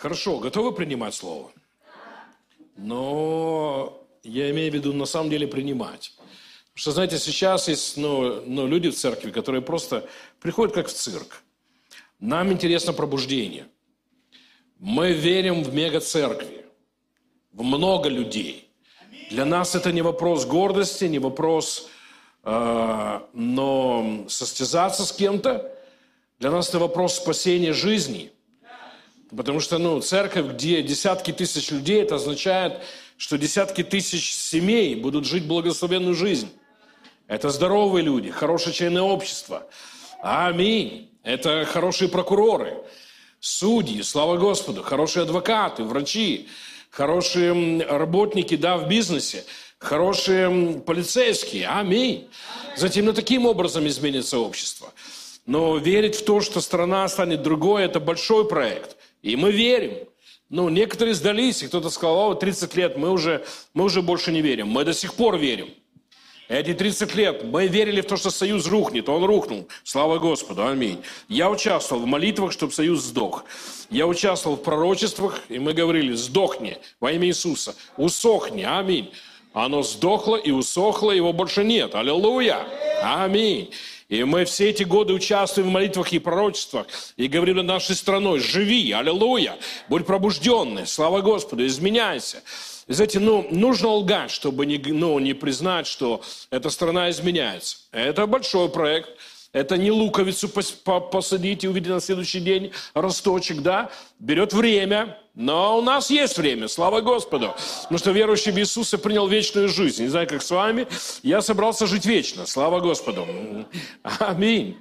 Хорошо, готовы принимать слово? Но я имею в виду на самом деле принимать. Потому что, знаете, сейчас есть ну, ну, люди в церкви, которые просто приходят как в цирк. Нам интересно пробуждение. Мы верим в мега-церкви, в много людей. Для нас это не вопрос гордости, не вопрос, э, но состязаться с кем-то. Для нас это вопрос спасения жизни – Потому что, ну, церковь, где десятки тысяч людей, это означает, что десятки тысяч семей будут жить благословенную жизнь. Это здоровые люди, хорошие члены общества. Аминь. Это хорошие прокуроры, судьи, слава Господу, хорошие адвокаты, врачи, хорошие работники, да, в бизнесе, хорошие полицейские. Аминь. Затем, ну, таким образом изменится общество. Но верить в то, что страна станет другой, это большой проект. И мы верим. Ну, некоторые сдались, и кто-то сказал, о, 30 лет, мы уже, мы уже больше не верим. Мы до сих пор верим. Эти 30 лет мы верили в то, что союз рухнет. Он рухнул. Слава Господу. Аминь. Я участвовал в молитвах, чтобы союз сдох. Я участвовал в пророчествах, и мы говорили, сдохни во имя Иисуса. Усохни. Аминь. Оно сдохло и усохло, его больше нет. Аллилуйя. Аминь. И мы все эти годы участвуем в молитвах и пророчествах и говорим над нашей страной, живи, аллилуйя, будь пробужденный, слава Господу, изменяйся. И знаете, ну, нужно лгать, чтобы не, ну, не признать, что эта страна изменяется. Это большой проект. Это не луковицу посадить и увидеть на следующий день росточек, да? Берет время, но у нас есть время, слава Господу. Потому что верующий в Иисуса принял вечную жизнь. Не знаю, как с вами, я собрался жить вечно, слава Господу. Аминь.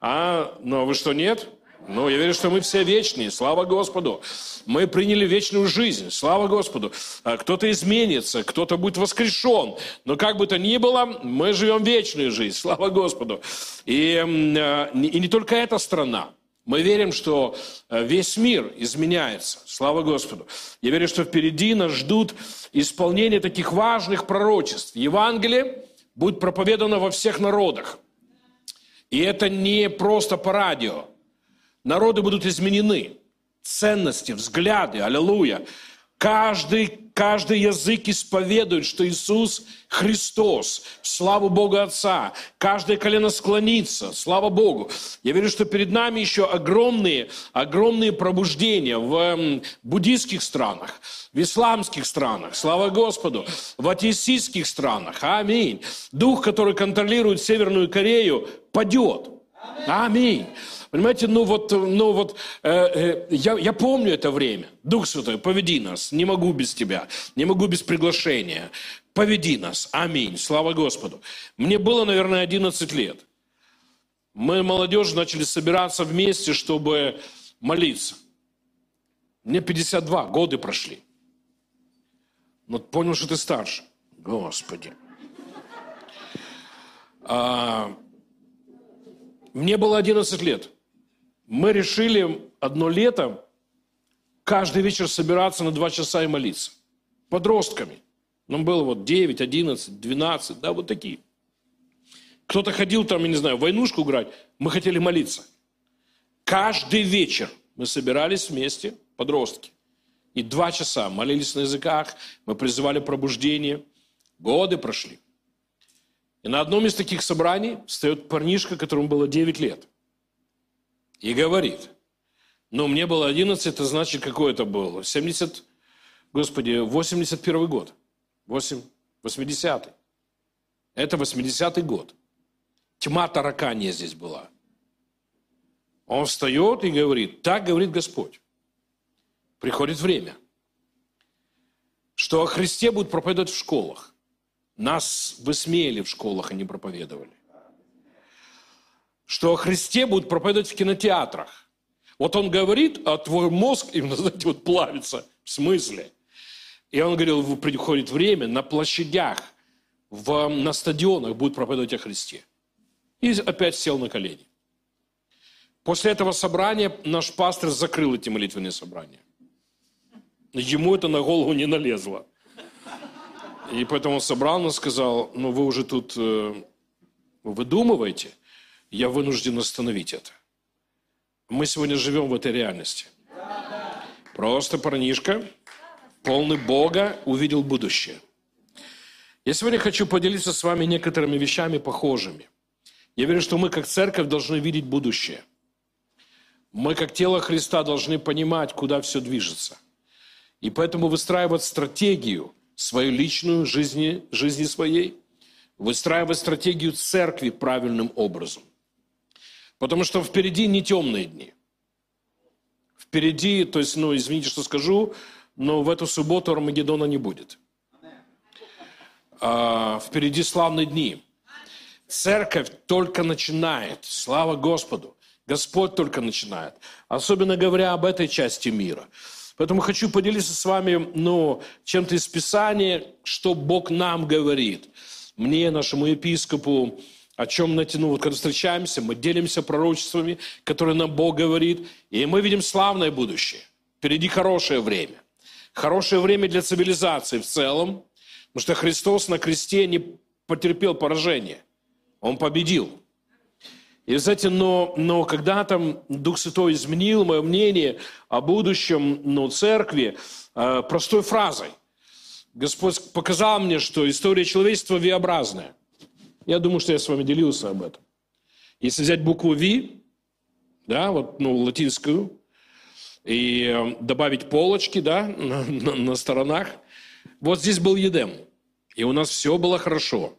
А, но вы что, нет? Ну, я верю, что мы все вечные, слава Господу. Мы приняли вечную жизнь, слава Господу. А кто-то изменится, кто-то будет воскрешен. Но как бы то ни было, мы живем вечную жизнь, слава Господу. И, э, и не только эта страна. Мы верим, что э, весь мир изменяется. Слава Господу. Я верю, что впереди нас ждут исполнение таких важных пророчеств. Евангелие будет проповедано во всех народах. И это не просто по радио. Народы будут изменены. Ценности, взгляды, аллилуйя. Каждый, каждый язык исповедует, что Иисус Христос. Слава Богу Отца. Каждое колено склонится. Слава Богу. Я верю, что перед нами еще огромные, огромные пробуждения в буддийских странах, в исламских странах. Слава Господу. В атеистических странах. Аминь. Дух, который контролирует Северную Корею, падет. Аминь. Понимаете, ну вот, ну вот э, э, я, я помню это время. Дух Святой, поведи нас. Не могу без Тебя. Не могу без приглашения. Поведи нас. Аминь. Слава Господу. Мне было, наверное, 11 лет. Мы, молодежь, начали собираться вместе, чтобы молиться. Мне 52, годы прошли. Но понял, что ты старше. Господи. А, мне было 11 лет мы решили одно лето каждый вечер собираться на два часа и молиться. Подростками. Нам было вот 9, 11, 12, да, вот такие. Кто-то ходил там, я не знаю, войнушку играть. Мы хотели молиться. Каждый вечер мы собирались вместе, подростки. И два часа молились на языках, мы призывали пробуждение. Годы прошли. И на одном из таких собраний встает парнишка, которому было 9 лет – и говорит, ну, мне было 11, это значит, какой это был? 70, господи, 81 год. 8, 80 Это 80-й год. Тьма таракания здесь была. Он встает и говорит, так говорит Господь. Приходит время, что о Христе будут проповедовать в школах. Нас высмеяли в школах, а не проповедовали что о Христе будут проповедовать в кинотеатрах. Вот он говорит, а твой мозг именно, знаете, вот плавится. В смысле? И он говорил, приходит время, на площадях, в, на стадионах будут проповедовать о Христе. И опять сел на колени. После этого собрания наш пастор закрыл эти молитвенные собрания. Ему это на голову не налезло. И поэтому он собрал нас сказал, ну вы уже тут э, выдумываете – я вынужден остановить это. Мы сегодня живем в этой реальности. Просто парнишка, полный Бога, увидел будущее. Я сегодня хочу поделиться с вами некоторыми вещами похожими. Я верю, что мы как церковь должны видеть будущее. Мы как тело Христа должны понимать, куда все движется. И поэтому выстраивать стратегию свою личную жизни, жизни своей, выстраивать стратегию церкви правильным образом. Потому что впереди не темные дни. Впереди, то есть, ну, извините, что скажу, но в эту субботу Армагеддона не будет. А, впереди славные дни. Церковь только начинает. Слава Господу. Господь только начинает. Особенно говоря об этой части мира. Поэтому хочу поделиться с вами ну, чем-то из Писания, что Бог нам говорит. Мне, нашему епископу, о чем натяну. Вот когда встречаемся, мы делимся пророчествами, которые нам Бог говорит, и мы видим славное будущее. Впереди хорошее время. Хорошее время для цивилизации в целом, потому что Христос на кресте не потерпел поражение. Он победил. И, знаете, но, но когда там Дух Святой изменил мое мнение о будущем ну, церкви э, простой фразой. Господь показал мне, что история человечества V-образная. Я думаю, что я с вами делился об этом. Если взять букву V, да, вот, ну, латинскую, и э, добавить полочки, да, на, на, на сторонах, вот здесь был Едем, и у нас все было хорошо.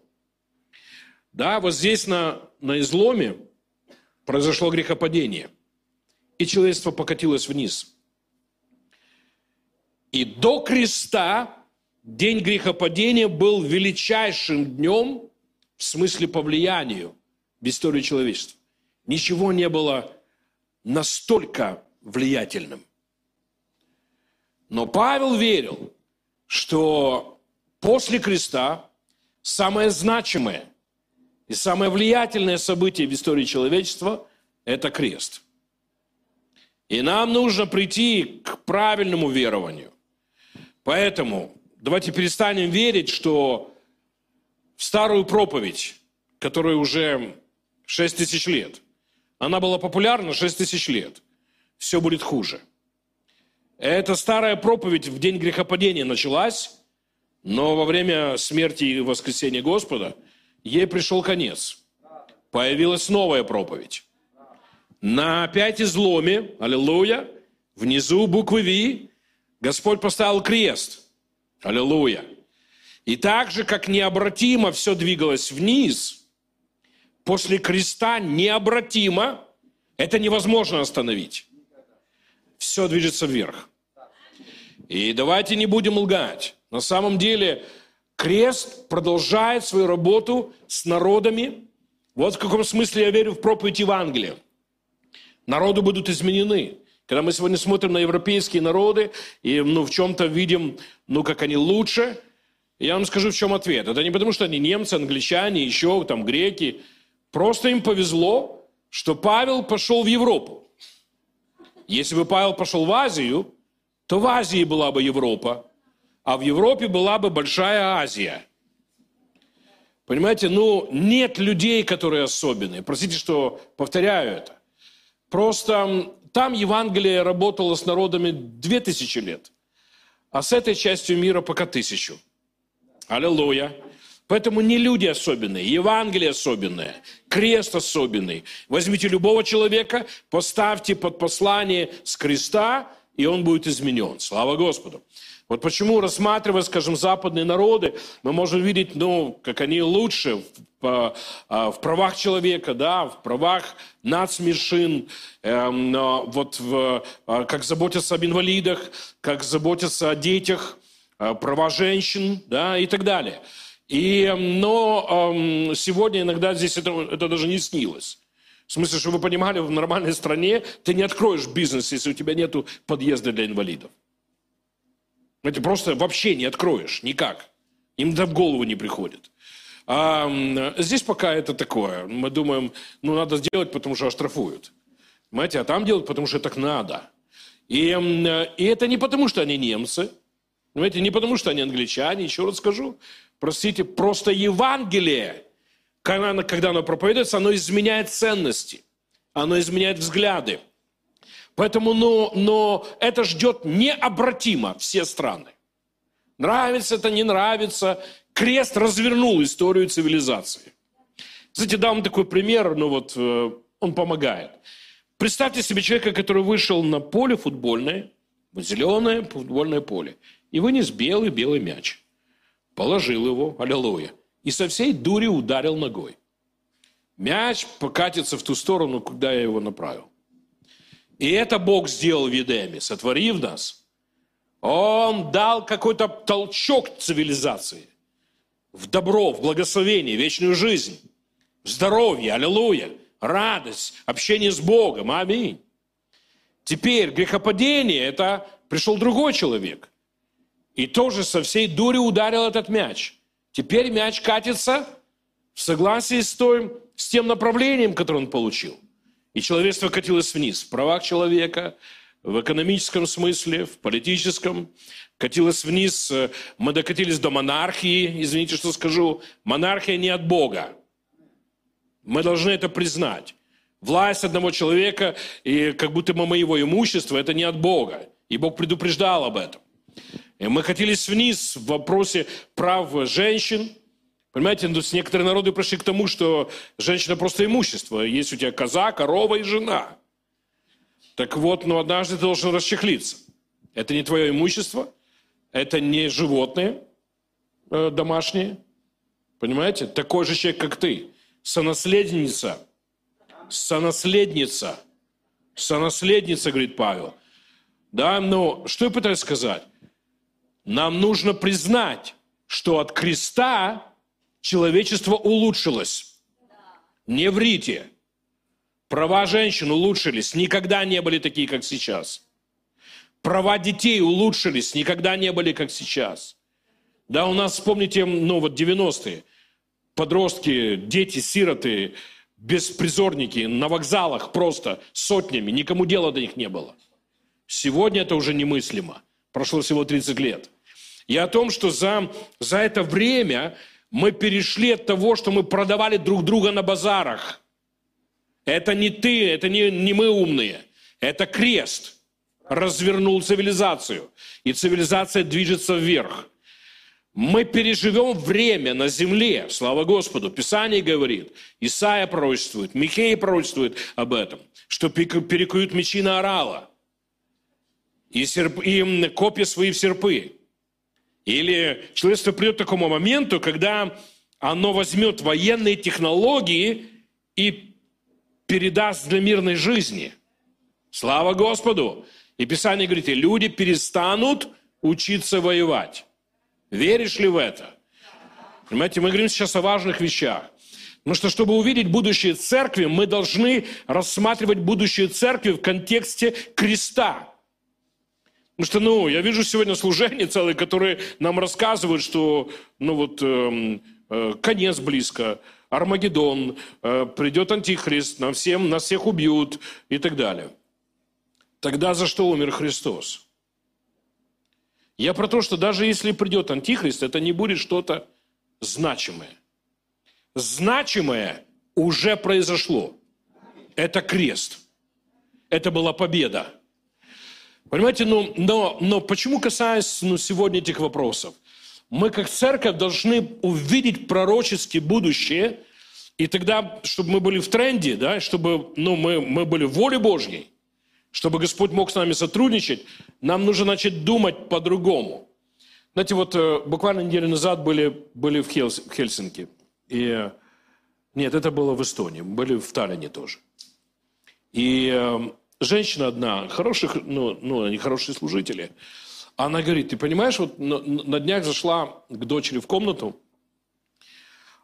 Да, вот здесь на, на изломе произошло грехопадение, и человечество покатилось вниз. И до креста день грехопадения был величайшим днем в смысле по влиянию в историю человечества. Ничего не было настолько влиятельным. Но Павел верил, что после креста самое значимое и самое влиятельное событие в истории человечества – это крест. И нам нужно прийти к правильному верованию. Поэтому давайте перестанем верить, что старую проповедь, которая уже 6 тысяч лет. Она была популярна 6 тысяч лет. Все будет хуже. Эта старая проповедь в день грехопадения началась, но во время смерти и воскресения Господа ей пришел конец. Появилась новая проповедь. На опять изломе, аллилуйя, внизу буквы Ви, Господь поставил крест. Аллилуйя. И так же, как необратимо все двигалось вниз, после креста необратимо, это невозможно остановить. Все движется вверх. И давайте не будем лгать. На самом деле крест продолжает свою работу с народами. Вот в каком смысле я верю в проповедь Евангелия. Народы будут изменены. Когда мы сегодня смотрим на европейские народы и ну, в чем-то видим, ну, как они лучше – я вам скажу, в чем ответ. Это не потому, что они немцы, англичане, еще там греки. Просто им повезло, что Павел пошел в Европу. Если бы Павел пошел в Азию, то в Азии была бы Европа, а в Европе была бы Большая Азия. Понимаете, ну, нет людей, которые особенные. Простите, что повторяю это. Просто там Евангелие работало с народами две тысячи лет, а с этой частью мира пока тысячу. Аллилуйя. Поэтому не люди особенные, Евангелие особенное, крест особенный. Возьмите любого человека, поставьте под послание с креста, и он будет изменен. Слава Господу. Вот почему, рассматривая, скажем, западные народы, мы можем видеть, ну, как они лучше в, а, в правах человека, да, в правах нацменьшин, эм, вот в, а, как заботятся об инвалидах, как заботятся о детях – права женщин да, и так далее. И, но эм, сегодня иногда здесь это, это даже не снилось. В смысле, чтобы вы понимали, в нормальной стране ты не откроешь бизнес, если у тебя нет подъезда для инвалидов. Это просто вообще не откроешь, никак. Им это в голову не приходит. А здесь пока это такое. Мы думаем, ну надо сделать, потому что оштрафуют. Понимаете, а там делать, потому что так надо. И, и это не потому, что они немцы, Понимаете, не потому, что они англичане, еще раз скажу. Простите, просто Евангелие, когда оно, когда оно проповедуется, оно изменяет ценности, оно изменяет взгляды. Поэтому, но, но это ждет необратимо все страны. Нравится это, не нравится. Крест развернул историю цивилизации. Кстати, дам такой пример, ну вот э, он помогает. Представьте себе человека, который вышел на поле футбольное, зеленое футбольное поле, и вынес белый-белый мяч. Положил его, аллилуйя, и со всей дури ударил ногой. Мяч покатится в ту сторону, куда я его направил. И это Бог сделал в Едеме, сотворив нас. Он дал какой-то толчок цивилизации в добро, в благословение, вечную жизнь, в здоровье, аллилуйя, радость, общение с Богом, аминь. Теперь грехопадение – это пришел другой человек. И тоже со всей дури ударил этот мяч. Теперь мяч катится в согласии с, той, с тем направлением, которое он получил. И человечество катилось вниз в правах человека, в экономическом смысле, в политическом. Катилось вниз, мы докатились до монархии, извините, что скажу. Монархия не от Бога. Мы должны это признать. Власть одного человека, и как будто бы моего имущества, это не от Бога. И Бог предупреждал об этом. И мы катились вниз в вопросе прав женщин, Понимаете, ну, некоторые народы пришли к тому, что женщина просто имущество. Есть у тебя коза, корова и жена. Так вот, ну, однажды ты должен расчехлиться. Это не твое имущество, это не животные э, домашние. Понимаете? Такой же человек, как ты. Сонаследница. Сонаследница. Сонаследница, говорит Павел. Да, но что я пытаюсь сказать? Нам нужно признать, что от креста человечество улучшилось. Не врите. Права женщин улучшились, никогда не были такие, как сейчас. Права детей улучшились, никогда не были, как сейчас. Да, у нас, вспомните, ну вот 90-е, подростки, дети, сироты, беспризорники на вокзалах просто сотнями, никому дела до них не было. Сегодня это уже немыслимо. Прошло всего 30 лет. И о том, что за, за это время мы перешли от того, что мы продавали друг друга на базарах. Это не ты, это не, не мы умные. Это крест развернул цивилизацию. И цивилизация движется вверх. Мы переживем время на земле, слава Господу. Писание говорит, Исаия пророчествует, Михей пророчествует об этом, что перекуют мечи на орала и, серп, и копья свои в серпы. Или человечество придет к такому моменту, когда оно возьмет военные технологии и передаст для мирной жизни. Слава Господу! И Писание говорит, и люди перестанут учиться воевать. Веришь ли в это? Понимаете, мы говорим сейчас о важных вещах. Потому что, чтобы увидеть будущее церкви, мы должны рассматривать будущее церкви в контексте креста. Потому что, ну, я вижу сегодня служения целые, которые нам рассказывают, что, ну, вот, э, э, конец близко, Армагеддон, э, придет Антихрист, нам всем, нас всех убьют и так далее. Тогда за что умер Христос? Я про то, что даже если придет Антихрист, это не будет что-то значимое. Значимое уже произошло. Это крест. Это была победа. Понимаете, ну, но, но почему касаясь ну, сегодня этих вопросов? Мы как церковь должны увидеть пророчески будущее, и тогда, чтобы мы были в тренде, да, чтобы ну, мы, мы были в воле Божьей, чтобы Господь мог с нами сотрудничать, нам нужно начать думать по-другому. Знаете, вот э, буквально неделю назад были, были в, Хелс, в Хельсинки. И, нет, это было в Эстонии. Были в Таллине тоже. И э, женщина одна, хороших, ну, ну, они хорошие служители, она говорит, ты понимаешь, вот на, на днях зашла к дочери в комнату,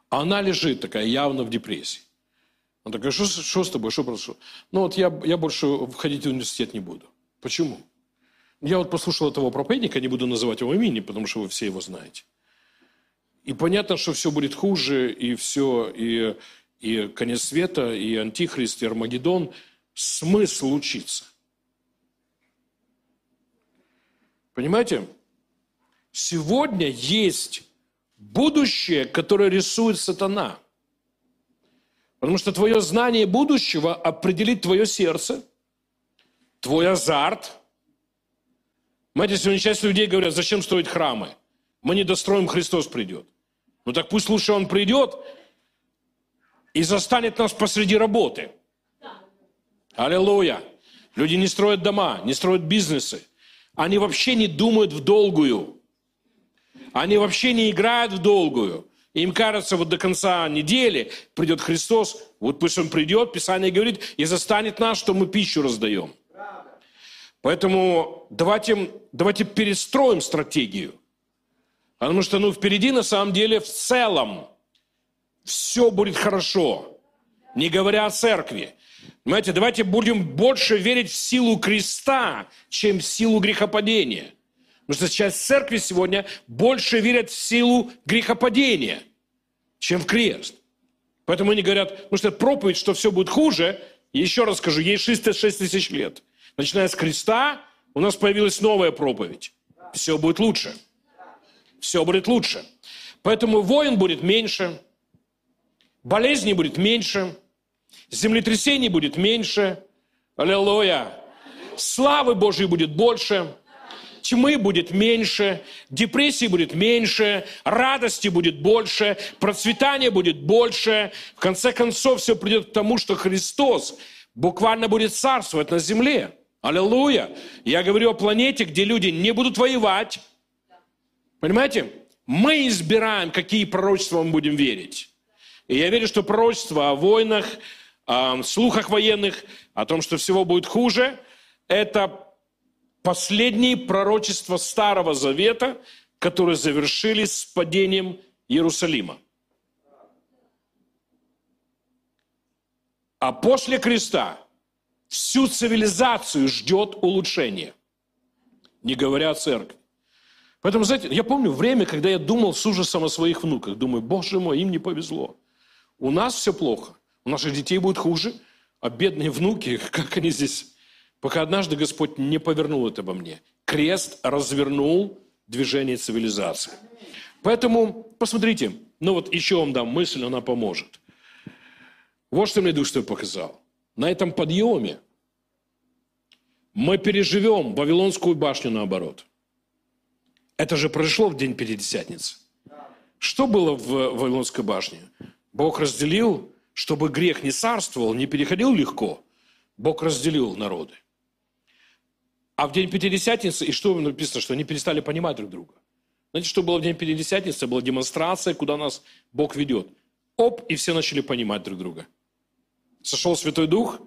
а она лежит такая явно в депрессии. Он такая, что, что с тобой, что произошло? Ну вот я, я больше входить в университет не буду. Почему? Я вот послушал этого проповедника, не буду называть его имени, потому что вы все его знаете. И понятно, что все будет хуже, и все, и, и конец света, и антихрист, и Армагеддон – смысл учиться. Понимаете? Сегодня есть будущее, которое рисует сатана. Потому что твое знание будущего определит твое сердце, твой азарт. Знаете, сегодня часть людей говорят, зачем строить храмы? Мы не достроим, Христос придет. Ну так пусть лучше Он придет и застанет нас посреди работы. Аллилуйя. Люди не строят дома, не строят бизнесы. Они вообще не думают в долгую. Они вообще не играют в долгую. Им кажется, вот до конца недели придет Христос, вот пусть Он придет, Писание говорит, и застанет нас, что мы пищу раздаем. Поэтому давайте, давайте перестроим стратегию. Потому что ну, впереди на самом деле в целом все будет хорошо. Не говоря о церкви. Понимаете, давайте будем больше верить в силу креста, чем в силу грехопадения. Потому что часть церкви сегодня больше верят в силу грехопадения, чем в крест. Поэтому они говорят, потому что проповедь, что все будет хуже, еще раз скажу, ей 66 тысяч лет. Начиная с креста, у нас появилась новая проповедь. Все будет лучше. Все будет лучше. Поэтому воин будет меньше, болезней будет меньше, землетрясений будет меньше. Аллилуйя. Славы Божьей будет больше тьмы будет меньше, депрессии будет меньше, радости будет больше, процветания будет больше. В конце концов, все придет к тому, что Христос буквально будет царствовать на земле. Аллилуйя. Я говорю о планете, где люди не будут воевать. Понимаете? Мы избираем, какие пророчества мы будем верить. И я верю, что пророчества о войнах, о слухах военных, о том, что всего будет хуже, это последние пророчества Старого Завета, которые завершились с падением Иерусалима. А после креста всю цивилизацию ждет улучшение, не говоря о церкви. Поэтому, знаете, я помню время, когда я думал с ужасом о своих внуках. Думаю, боже мой, им не повезло. У нас все плохо. У наших детей будет хуже. А бедные внуки, как они здесь пока однажды Господь не повернул это обо мне. Крест развернул движение цивилизации. Поэтому, посмотрите, ну вот еще вам дам мысль, она поможет. Вот что мне Дух Святой показал. На этом подъеме мы переживем Вавилонскую башню наоборот. Это же произошло в день Пятидесятницы. Что было в Вавилонской башне? Бог разделил, чтобы грех не царствовал, не переходил легко. Бог разделил народы. А в день Пятидесятницы, и что написано, что они перестали понимать друг друга. Знаете, что было в день Пятидесятницы? Была демонстрация, куда нас Бог ведет. Оп, и все начали понимать друг друга. Сошел Святой Дух.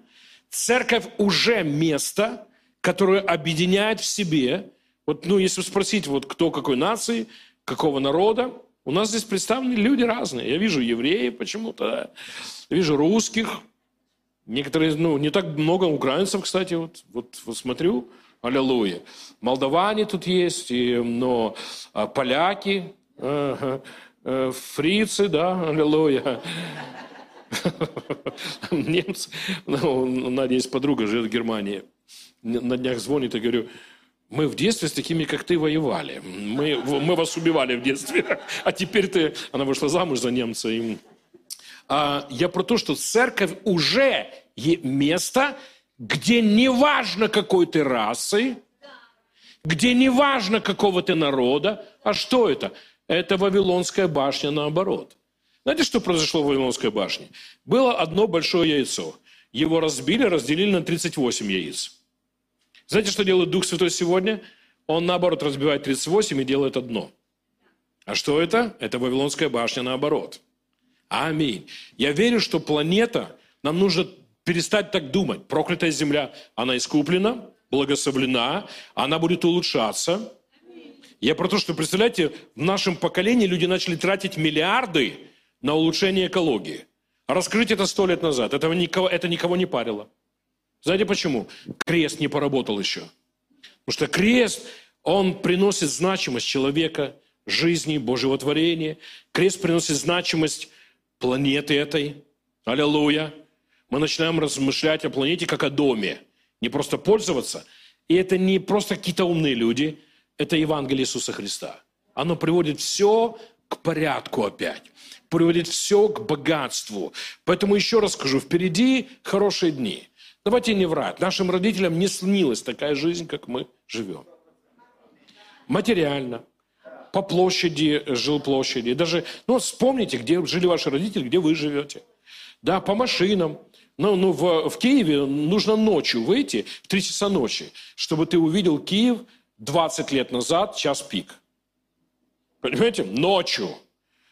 Церковь уже место, которое объединяет в себе, вот, ну, если спросить, вот кто какой нации, какого народа, у нас здесь представлены люди разные. Я вижу евреев почему-то, вижу русских, некоторые, ну, не так много украинцев, кстати, вот, вот, вот смотрю, Аллилуйя. Молдаване тут есть, и, но а, поляки, э, э, фрицы, да, аллилуйя. Немцы. Ну, у Надя есть подруга, живет в Германии. На днях звонит и говорю, мы в детстве с такими, как ты, воевали. Мы, мы вас убивали в детстве. А теперь ты... Она вышла замуж за немца. И... А, я про то, что церковь уже место, где не важно какой ты расы, где не важно какого ты народа. А что это? Это Вавилонская башня наоборот. Знаете, что произошло в Вавилонской башне? Было одно большое яйцо. Его разбили, разделили на 38 яиц. Знаете, что делает Дух Святой сегодня? Он, наоборот, разбивает 38 и делает одно. А что это? Это Вавилонская башня наоборот. Аминь. Я верю, что планета, нам нужно перестать так думать. Проклятая земля, она искуплена, благословлена, она будет улучшаться. Я про то, что, представляете, в нашем поколении люди начали тратить миллиарды на улучшение экологии. Раскрыть это сто лет назад, этого никого, это никого не парило. Знаете почему? Крест не поработал еще. Потому что крест, он приносит значимость человека, жизни, Божьего творения. Крест приносит значимость планеты этой. Аллилуйя мы начинаем размышлять о планете как о доме. Не просто пользоваться. И это не просто какие-то умные люди, это Евангелие Иисуса Христа. Оно приводит все к порядку опять. Приводит все к богатству. Поэтому еще раз скажу, впереди хорошие дни. Давайте не врать. Нашим родителям не снилась такая жизнь, как мы живем. Материально, по площади, жилплощади. Даже, ну, вспомните, где жили ваши родители, где вы живете. Да, по машинам. Ну, ну в, в Киеве нужно ночью выйти, в 3 часа ночи, чтобы ты увидел Киев 20 лет назад, час пик. Понимаете? Ночью.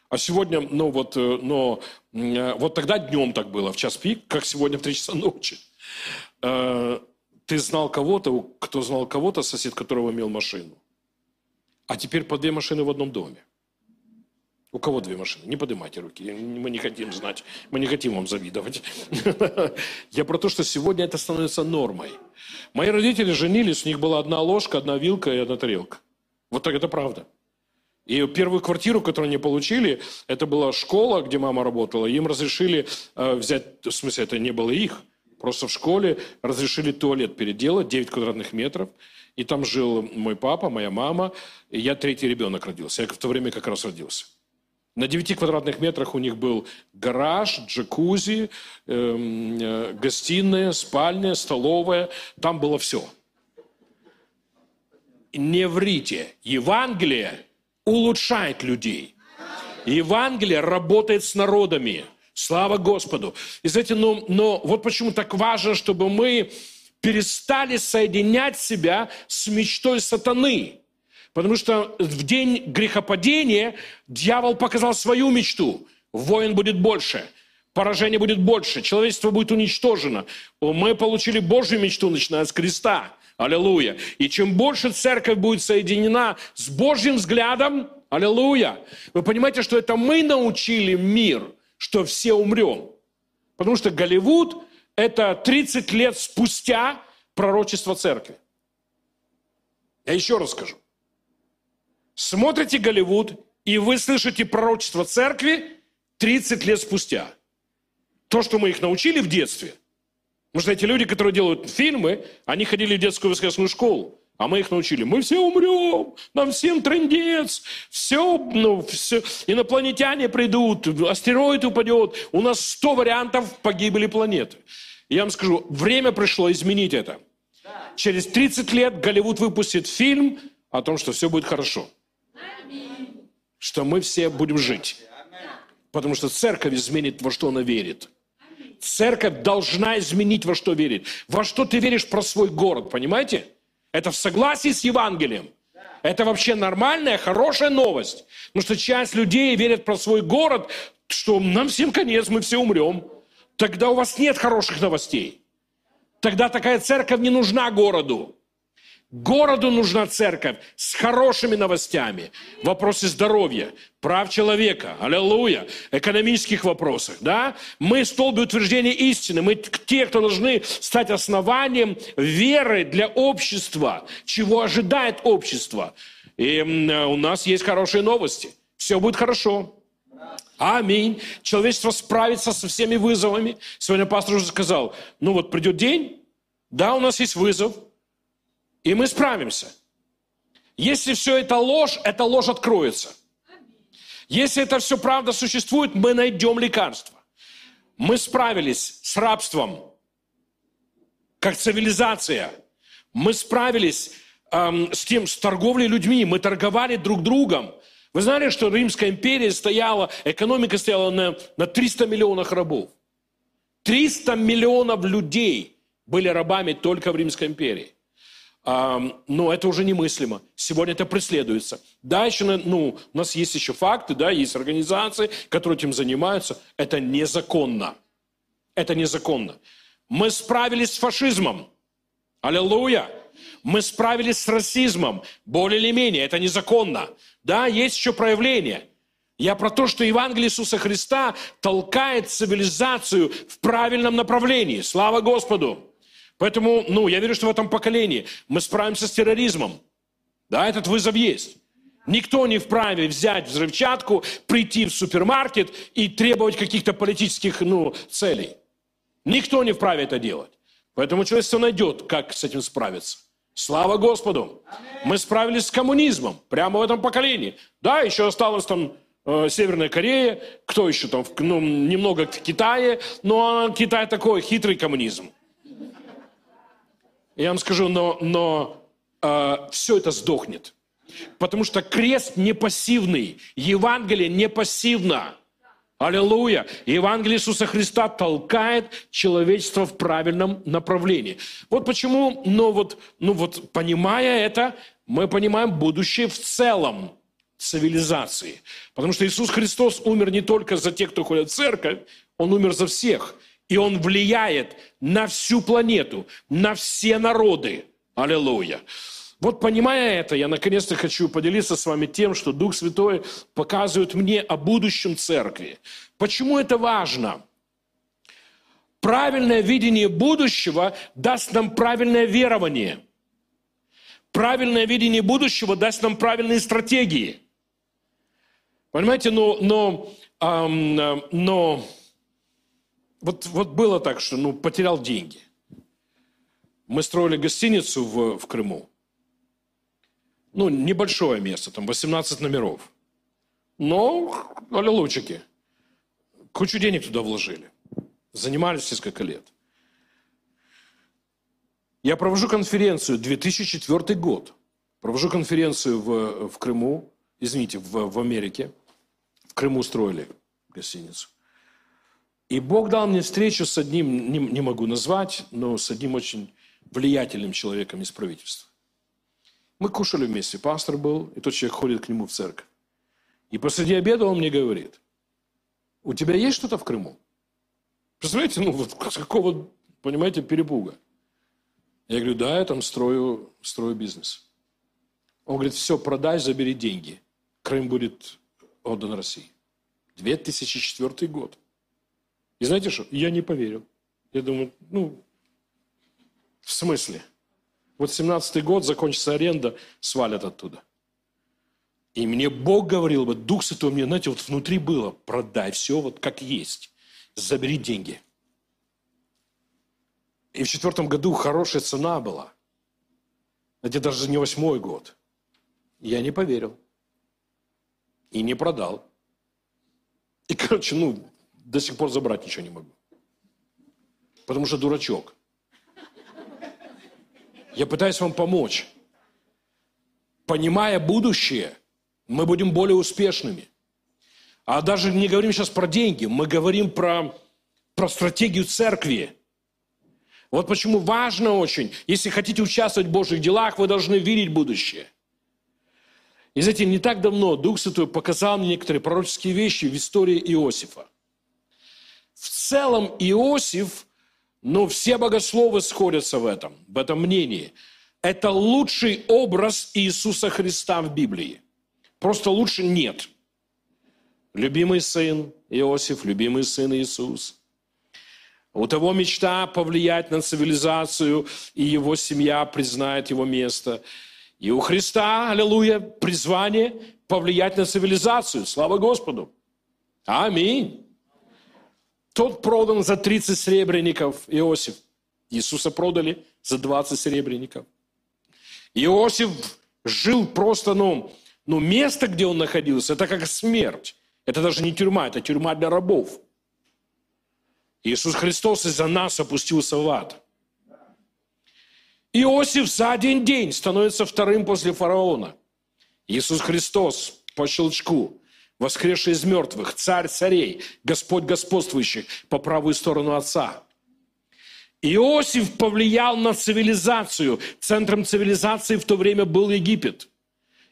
А сегодня, ну вот, э, но, э, вот тогда днем так было, в час пик, как сегодня в 3 часа ночи. Э, ты знал кого-то, кто знал кого-то, сосед которого имел машину. А теперь по две машины в одном доме. У кого две машины? Не поднимайте руки. Мы не хотим знать. Мы не хотим вам завидовать. Я про то, что сегодня это становится нормой. Мои родители женились, у них была одна ложка, одна вилка и одна тарелка. Вот так это правда. И первую квартиру, которую они получили, это была школа, где мама работала. Им разрешили э, взять, в смысле, это не было их, просто в школе разрешили туалет переделать, 9 квадратных метров. И там жил мой папа, моя мама, и я третий ребенок родился. Я в то время как раз родился. На 9 квадратных метрах у них был гараж, джакузи, эм, э, гостиная, спальня, столовая. Там было все. Не врите. Евангелие улучшает людей. Евангелие работает с народами. Слава Господу. И знаете, но, но вот почему так важно, чтобы мы перестали соединять себя с мечтой сатаны. Потому что в день грехопадения дьявол показал свою мечту. Воин будет больше, поражение будет больше, человечество будет уничтожено. Мы получили Божью мечту, начиная с креста. Аллилуйя. И чем больше церковь будет соединена с Божьим взглядом, Аллилуйя. Вы понимаете, что это мы научили мир, что все умрем. Потому что Голливуд – это 30 лет спустя пророчество церкви. Я еще раз скажу. Смотрите Голливуд, и вы слышите пророчество церкви 30 лет спустя. То, что мы их научили в детстве. Потому что эти люди, которые делают фильмы, они ходили в детскую воскресную школу. А мы их научили. Мы все умрем, нам всем трендец, все, ну, все, инопланетяне придут, астероид упадет. У нас 100 вариантов погибели планеты. Я вам скажу, время пришло изменить это. Через 30 лет Голливуд выпустит фильм о том, что все будет хорошо. Что мы все будем жить. Потому что церковь изменит, во что она верит. Церковь должна изменить, во что верит. Во что ты веришь про свой город, понимаете? Это в согласии с Евангелием. Это вообще нормальная, хорошая новость. Потому что часть людей верят про свой город, что нам всем конец, мы все умрем. Тогда у вас нет хороших новостей. Тогда такая церковь не нужна городу. Городу нужна церковь с хорошими новостями. В вопросе здоровья, прав человека, аллилуйя, экономических вопросах. Да? Мы столбы утверждения истины. Мы те, кто должны стать основанием веры для общества, чего ожидает общество. И у нас есть хорошие новости. Все будет хорошо. Аминь. Человечество справится со всеми вызовами. Сегодня пастор уже сказал, ну вот придет день, да, у нас есть вызов – и мы справимся. Если все это ложь, эта ложь откроется. Если это все правда существует, мы найдем лекарство. Мы справились с рабством, как цивилизация. Мы справились эм, с тем, с торговлей людьми. Мы торговали друг другом. Вы знали, что Римская империя стояла, экономика стояла на, на 300 миллионов рабов. 300 миллионов людей были рабами только в Римской империи но это уже немыслимо. Сегодня это преследуется. Да, еще, ну, у нас есть еще факты, да, есть организации, которые этим занимаются. Это незаконно. Это незаконно. Мы справились с фашизмом. Аллилуйя. Мы справились с расизмом. Более или менее. Это незаконно. Да, есть еще проявления. Я про то, что Евангелие Иисуса Христа толкает цивилизацию в правильном направлении. Слава Господу! Поэтому, ну, я верю, что в этом поколении мы справимся с терроризмом. Да, этот вызов есть. Никто не вправе взять взрывчатку, прийти в супермаркет и требовать каких-то политических ну, целей. Никто не вправе это делать. Поэтому человечество найдет, как с этим справиться. Слава Господу! Мы справились с коммунизмом прямо в этом поколении. Да, еще осталось там э, Северная Корея, кто еще там, ну, немного в Китае, но Китай такой хитрый коммунизм. Я вам скажу, но, но э, все это сдохнет. Потому что крест не пассивный, Евангелие не пассивно. Аллилуйя! Евангелие Иисуса Христа толкает человечество в правильном направлении. Вот почему, ну вот, ну вот понимая это, мы понимаем будущее в целом цивилизации. Потому что Иисус Христос умер не только за тех, кто ходит в церковь, Он умер за всех. И Он влияет на всю планету, на все народы. Аллилуйя. Вот понимая это, я наконец-то хочу поделиться с вами тем, что Дух Святой показывает мне о будущем церкви. Почему это важно? Правильное видение будущего даст нам правильное верование. Правильное видение будущего даст нам правильные стратегии. Понимаете, но, но, эм, но вот, вот было так, что ну, потерял деньги. Мы строили гостиницу в, в Крыму ну, небольшое место, там 18 номеров. Но, аллилуйчики, кучу денег туда вложили. Занимались несколько лет. Я провожу конференцию 2004 год. Провожу конференцию в, в Крыму, извините, в, в Америке. В Крыму строили гостиницу. И Бог дал мне встречу с одним, не, не могу назвать, но с одним очень влиятельным человеком из правительства. Мы кушали вместе, пастор был, и тот человек ходит к нему в церковь. И посреди обеда он мне говорит, у тебя есть что-то в Крыму? Представляете, ну вот какого, понимаете, перепуга. Я говорю, да, я там строю, строю бизнес. Он говорит, все, продай, забери деньги. Крым будет отдан России. 2004 год. И знаете что? Я не поверил. Я думаю, ну, в смысле? Вот 17-й год, закончится аренда, свалят оттуда. И мне Бог говорил, вот Дух Святой мне, знаете, вот внутри было, продай все вот как есть, забери деньги. И в четвертом году хорошая цена была. Это даже не восьмой год. Я не поверил. И не продал. И, короче, ну, до сих пор забрать ничего не могу. Потому что дурачок. Я пытаюсь вам помочь. Понимая будущее, мы будем более успешными. А даже не говорим сейчас про деньги, мы говорим про, про стратегию церкви. Вот почему важно очень, если хотите участвовать в Божьих делах, вы должны видеть будущее. И знаете, не так давно Дух Святой показал мне некоторые пророческие вещи в истории Иосифа. В целом Иосиф но все богословы сходятся в этом, в этом мнении. Это лучший образ Иисуса Христа в Библии. Просто лучше нет. Любимый сын Иосиф, любимый сын Иисус. У того мечта повлиять на цивилизацию, и его семья признает его место. И у Христа, аллилуйя, призвание повлиять на цивилизацию. Слава Господу. Аминь. Тот продан за 30 серебряников, Иосиф. Иисуса продали за 20 серебряников. Иосиф жил просто, ну, ну, место, где он находился, это как смерть. Это даже не тюрьма, это тюрьма для рабов. Иисус Христос из-за нас опустился в ад. Иосиф за один день становится вторым после фараона. Иисус Христос по щелчку воскресший из мертвых, царь царей, Господь господствующих по правую сторону Отца. Иосиф повлиял на цивилизацию. Центром цивилизации в то время был Египет.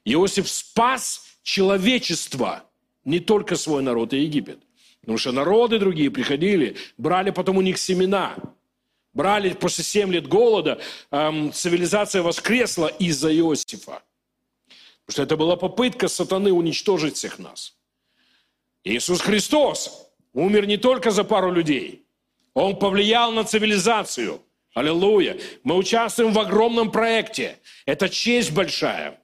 Иосиф спас человечество, не только свой народ и Египет. Потому что народы другие приходили, брали потом у них семена. Брали после 7 лет голода, эм, цивилизация воскресла из-за Иосифа. Потому что это была попытка сатаны уничтожить всех нас. Иисус Христос умер не только за пару людей. Он повлиял на цивилизацию. Аллилуйя. Мы участвуем в огромном проекте. Это честь большая.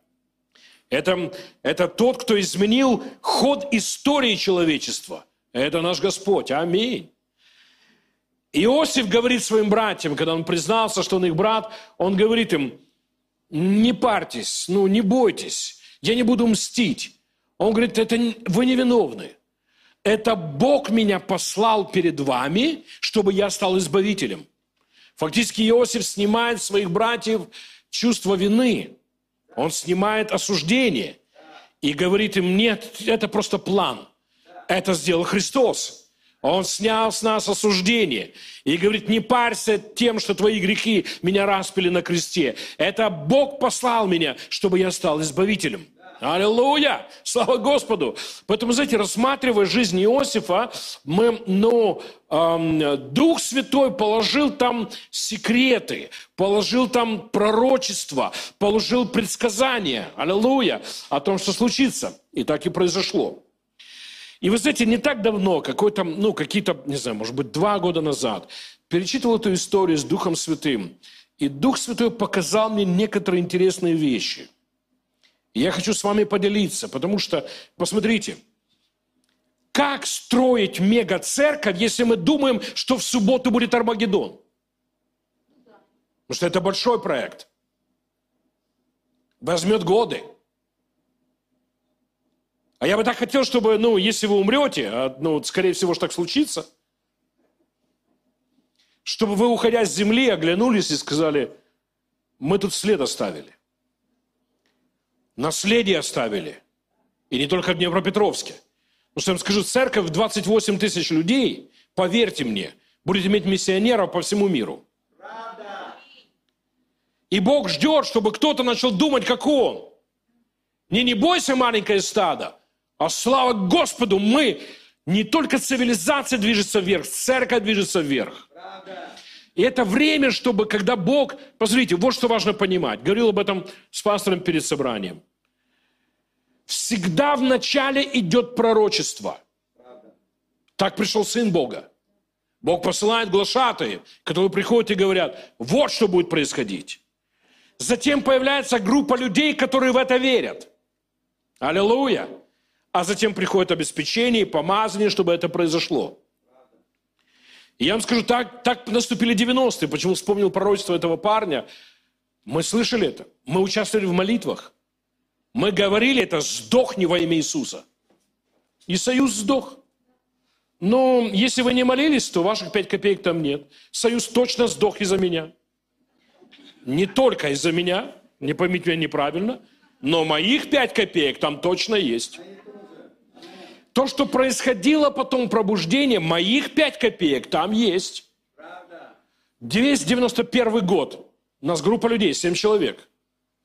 Это, это тот, кто изменил ход истории человечества. Это наш Господь. Аминь. Иосиф говорит своим братьям, когда он признался, что он их брат, он говорит им, не парьтесь, ну не бойтесь, я не буду мстить. Он говорит, это вы невиновны. Это Бог меня послал перед вами, чтобы я стал избавителем. Фактически Иосиф снимает своих братьев чувство вины. Он снимает осуждение и говорит им, нет, это просто план. Это сделал Христос. Он снял с нас осуждение и говорит, не парься тем, что твои грехи меня распили на кресте. Это Бог послал меня, чтобы я стал избавителем. Аллилуйя! Слава Господу! Поэтому, знаете, рассматривая жизнь Иосифа, мы, ну, эм, Дух Святой положил там секреты, положил там пророчество, положил предсказания, аллилуйя, о том, что случится. И так и произошло. И вы знаете, не так давно, какой-то, ну, какие-то, не знаю, может быть, два года назад, перечитывал эту историю с Духом Святым. И Дух Святой показал мне некоторые интересные вещи. И я хочу с вами поделиться, потому что, посмотрите, как строить мега-церковь, если мы думаем, что в субботу будет Армагеддон? Потому что это большой проект. Возьмет годы. А я бы так хотел, чтобы, ну, если вы умрете, а, ну, скорее всего, что так случится, чтобы вы, уходя с земли, оглянулись и сказали, мы тут след оставили. Наследие оставили. И не только в Днепропетровске. Потому что я вам скажу, церковь 28 тысяч людей, поверьте мне, будет иметь миссионеров по всему миру. И Бог ждет, чтобы кто-то начал думать, как Он. Не не бойся, маленькое стадо, а слава Господу, мы, не только цивилизация движется вверх, церковь движется вверх. И это время, чтобы, когда Бог... Посмотрите, вот что важно понимать. Говорил об этом с пастором перед собранием. Всегда в начале идет пророчество. Так пришел Сын Бога. Бог посылает глашатые, которые приходят и говорят, вот что будет происходить. Затем появляется группа людей, которые в это верят. Аллилуйя а затем приходит обеспечение и помазание, чтобы это произошло. И я вам скажу, так, так наступили 90-е. Почему вспомнил пророчество этого парня? Мы слышали это. Мы участвовали в молитвах. Мы говорили это «сдохни во имя Иисуса». И союз сдох. Но если вы не молились, то ваших пять копеек там нет. Союз точно сдох из-за меня. Не только из-за меня, не поймите меня неправильно, но моих пять копеек там точно есть. То, что происходило потом пробуждение, моих 5 копеек там есть. 291 год. У нас группа людей, 7 человек.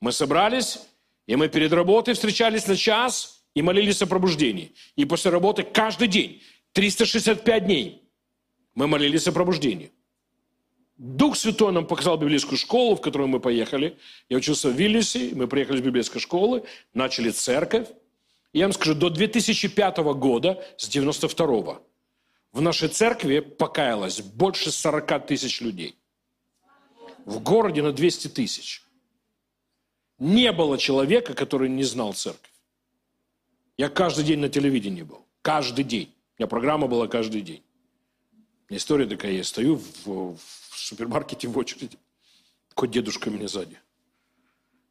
Мы собрались, и мы перед работой встречались на час и молились о пробуждении. И после работы каждый день, 365 дней, мы молились о пробуждении. Дух Святой нам показал библейскую школу, в которую мы поехали. Я учился в Вильнюсе, мы приехали с библейской школы, начали церковь. Я вам скажу, до 2005 года, с 92 в нашей церкви покаялось больше 40 тысяч людей. В городе на 200 тысяч. Не было человека, который не знал церковь. Я каждый день на телевидении был. Каждый день. У меня программа была каждый день. История такая, я стою в, в супермаркете в очереди. Такой дедушка меня сзади.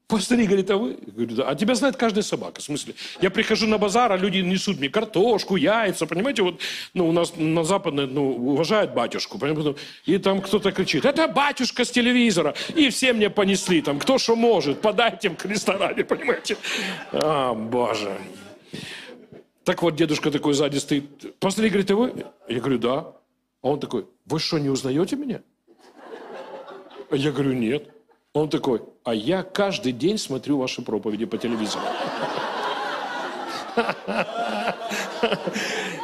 Пастырь говорит, а вы? Говорю, да. А тебя знает каждая собака. В смысле, я прихожу на базар, а люди несут мне картошку, яйца, понимаете, вот, ну, у нас на западной, ну, уважают батюшку, понимаете, и там кто-то кричит, это батюшка с телевизора, и все мне понесли, там, кто что может, подайте им к ресторане, понимаете. А, боже. Так вот, дедушка такой сзади стоит, пастырь говорит, а вы? Я говорю, да. А он такой, вы что, не узнаете меня? Я говорю, нет. Он такой, а я каждый день смотрю ваши проповеди по телевизору.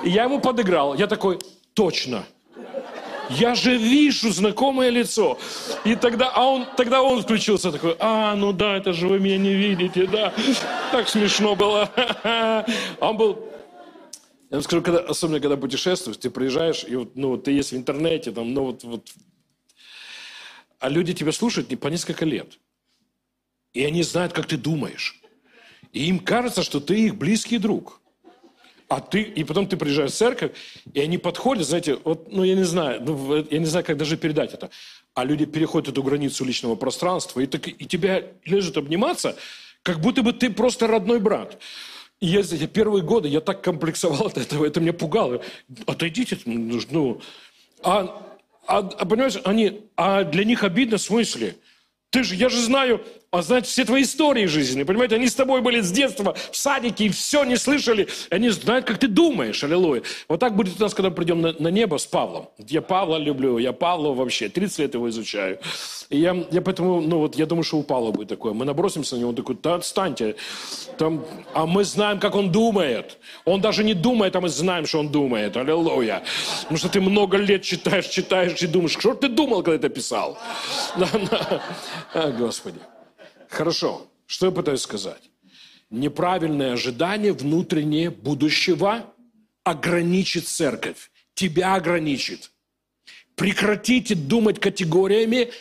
Я ему подыграл. Я такой, точно. Я же вижу знакомое лицо. И тогда, а он, тогда он включился такой, а, ну да, это же вы меня не видите, да. Так смешно было. А он был, я вам скажу, когда, особенно когда путешествуешь, ты приезжаешь, и вот, ну, ты есть в интернете, там, ну, вот, вот а люди тебя слушают не по несколько лет. И они знают, как ты думаешь. И им кажется, что ты их близкий друг. А ты, и потом ты приезжаешь в церковь, и они подходят, знаете, вот, ну, я не знаю, ну, я не знаю, как даже передать это. А люди переходят эту границу личного пространства, и, так, и тебя лежат обниматься, как будто бы ты просто родной брат. И я, я первые годы, я так комплексовал от этого, это меня пугало. Отойдите, ну, а а, а понимаешь, они, а для них обидно в смысле? Ты же, я же знаю, а знать все твои истории жизни, понимаете? Они с тобой были с детства в садике и все не слышали. Они знают, как ты думаешь, аллилуйя. Вот так будет у нас, когда придем на, на небо с Павлом. Я Павла люблю, я Павла вообще, 30 лет его изучаю. И я, я поэтому, ну вот, я думаю, что у Павла будет такое. Мы набросимся на него, он такой, да отстаньте. Там, а мы знаем, как он думает. Он даже не думает, а мы знаем, что он думает. Аллилуйя. Потому что ты много лет читаешь, читаешь и думаешь, что ты думал, когда это писал? А, Господи. Хорошо. Что я пытаюсь сказать? Неправильное ожидание внутреннее будущего ограничит церковь. Тебя ограничит. Прекратите думать категориями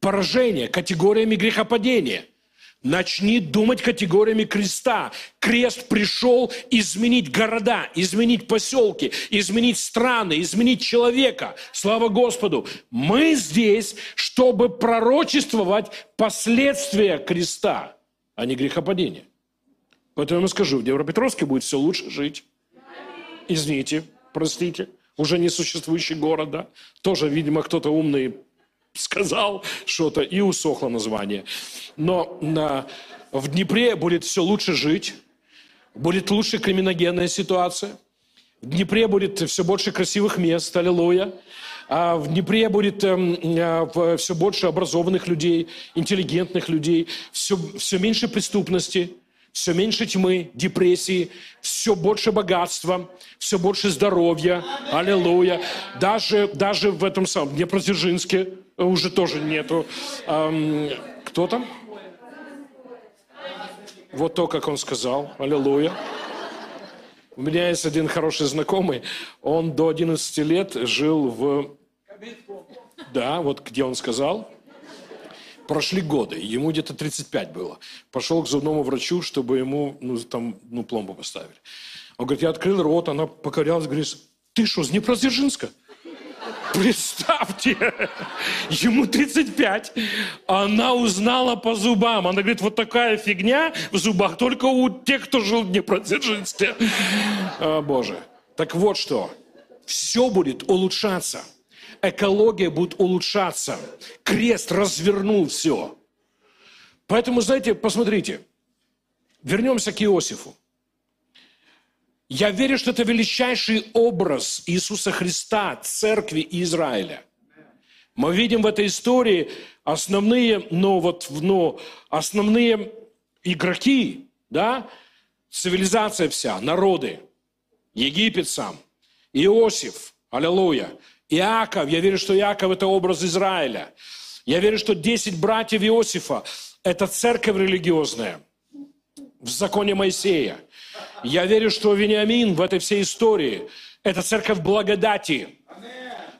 поражения, категориями грехопадения. Начни думать категориями креста. Крест пришел изменить города, изменить поселки, изменить страны, изменить человека. Слава Господу! Мы здесь, чтобы пророчествовать последствия креста, а не грехопадения. Поэтому я скажу, в Днепропетровске будет все лучше жить. Извините, простите, уже не существующий город, да? Тоже, видимо, кто-то умный сказал что-то, и усохло название. Но на, в Днепре будет все лучше жить, будет лучше криминогенная ситуация, в Днепре будет все больше красивых мест, аллилуйя. А в Днепре будет э, э, все больше образованных людей, интеллигентных людей, все, все меньше преступности, все меньше тьмы, депрессии, все больше богатства, все больше здоровья. Аллилуйя. Даже, даже в этом самом Днепродзержинске уже тоже нету. Эм, кто там? Вот то, как он сказал. Аллилуйя. У меня есть один хороший знакомый. Он до 11 лет жил в... Да, вот где он сказал. Прошли годы, ему где-то 35 было. Пошел к зубному врачу, чтобы ему ну, там, ну, пломбу поставили. Он говорит, я открыл рот, она покорялась, говорит, ты что, с Днепродзержинска? Представьте, ему 35, она узнала по зубам. Она говорит, вот такая фигня в зубах только у тех, кто жил в Днепродзержинске. О, Боже. Так вот что, все будет улучшаться. Экология будет улучшаться. Крест развернул все. Поэтому, знаете, посмотрите, вернемся к Иосифу. Я верю, что это величайший образ Иисуса Христа, церкви и Израиля. Мы видим в этой истории основные, но вот, но основные игроки, да, цивилизация вся, народы, Египет сам, Иосиф, аллилуйя, Иаков, я верю, что Иаков – это образ Израиля. Я верю, что 10 братьев Иосифа – это церковь религиозная в законе Моисея – я верю, что Вениамин в этой всей истории – это церковь благодати.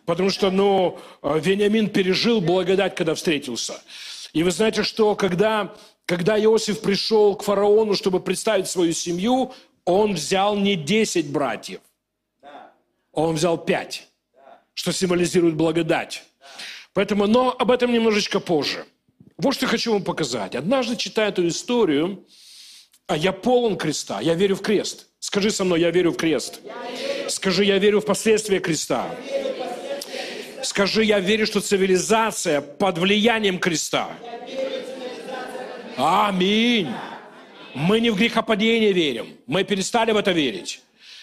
Потому что, ну, Вениамин пережил благодать, когда встретился. И вы знаете, что когда, когда Иосиф пришел к фараону, чтобы представить свою семью, он взял не 10 братьев, он взял 5, что символизирует благодать. Поэтому, но об этом немножечко позже. Вот что я хочу вам показать. Однажды, читая эту историю, а я полон креста, я верю в крест. Скажи со мной, я верю в крест. Скажи, я верю в последствия креста. Скажи, я верю, что цивилизация под влиянием креста. Аминь. Мы не в грехопадение верим. Мы перестали в это верить.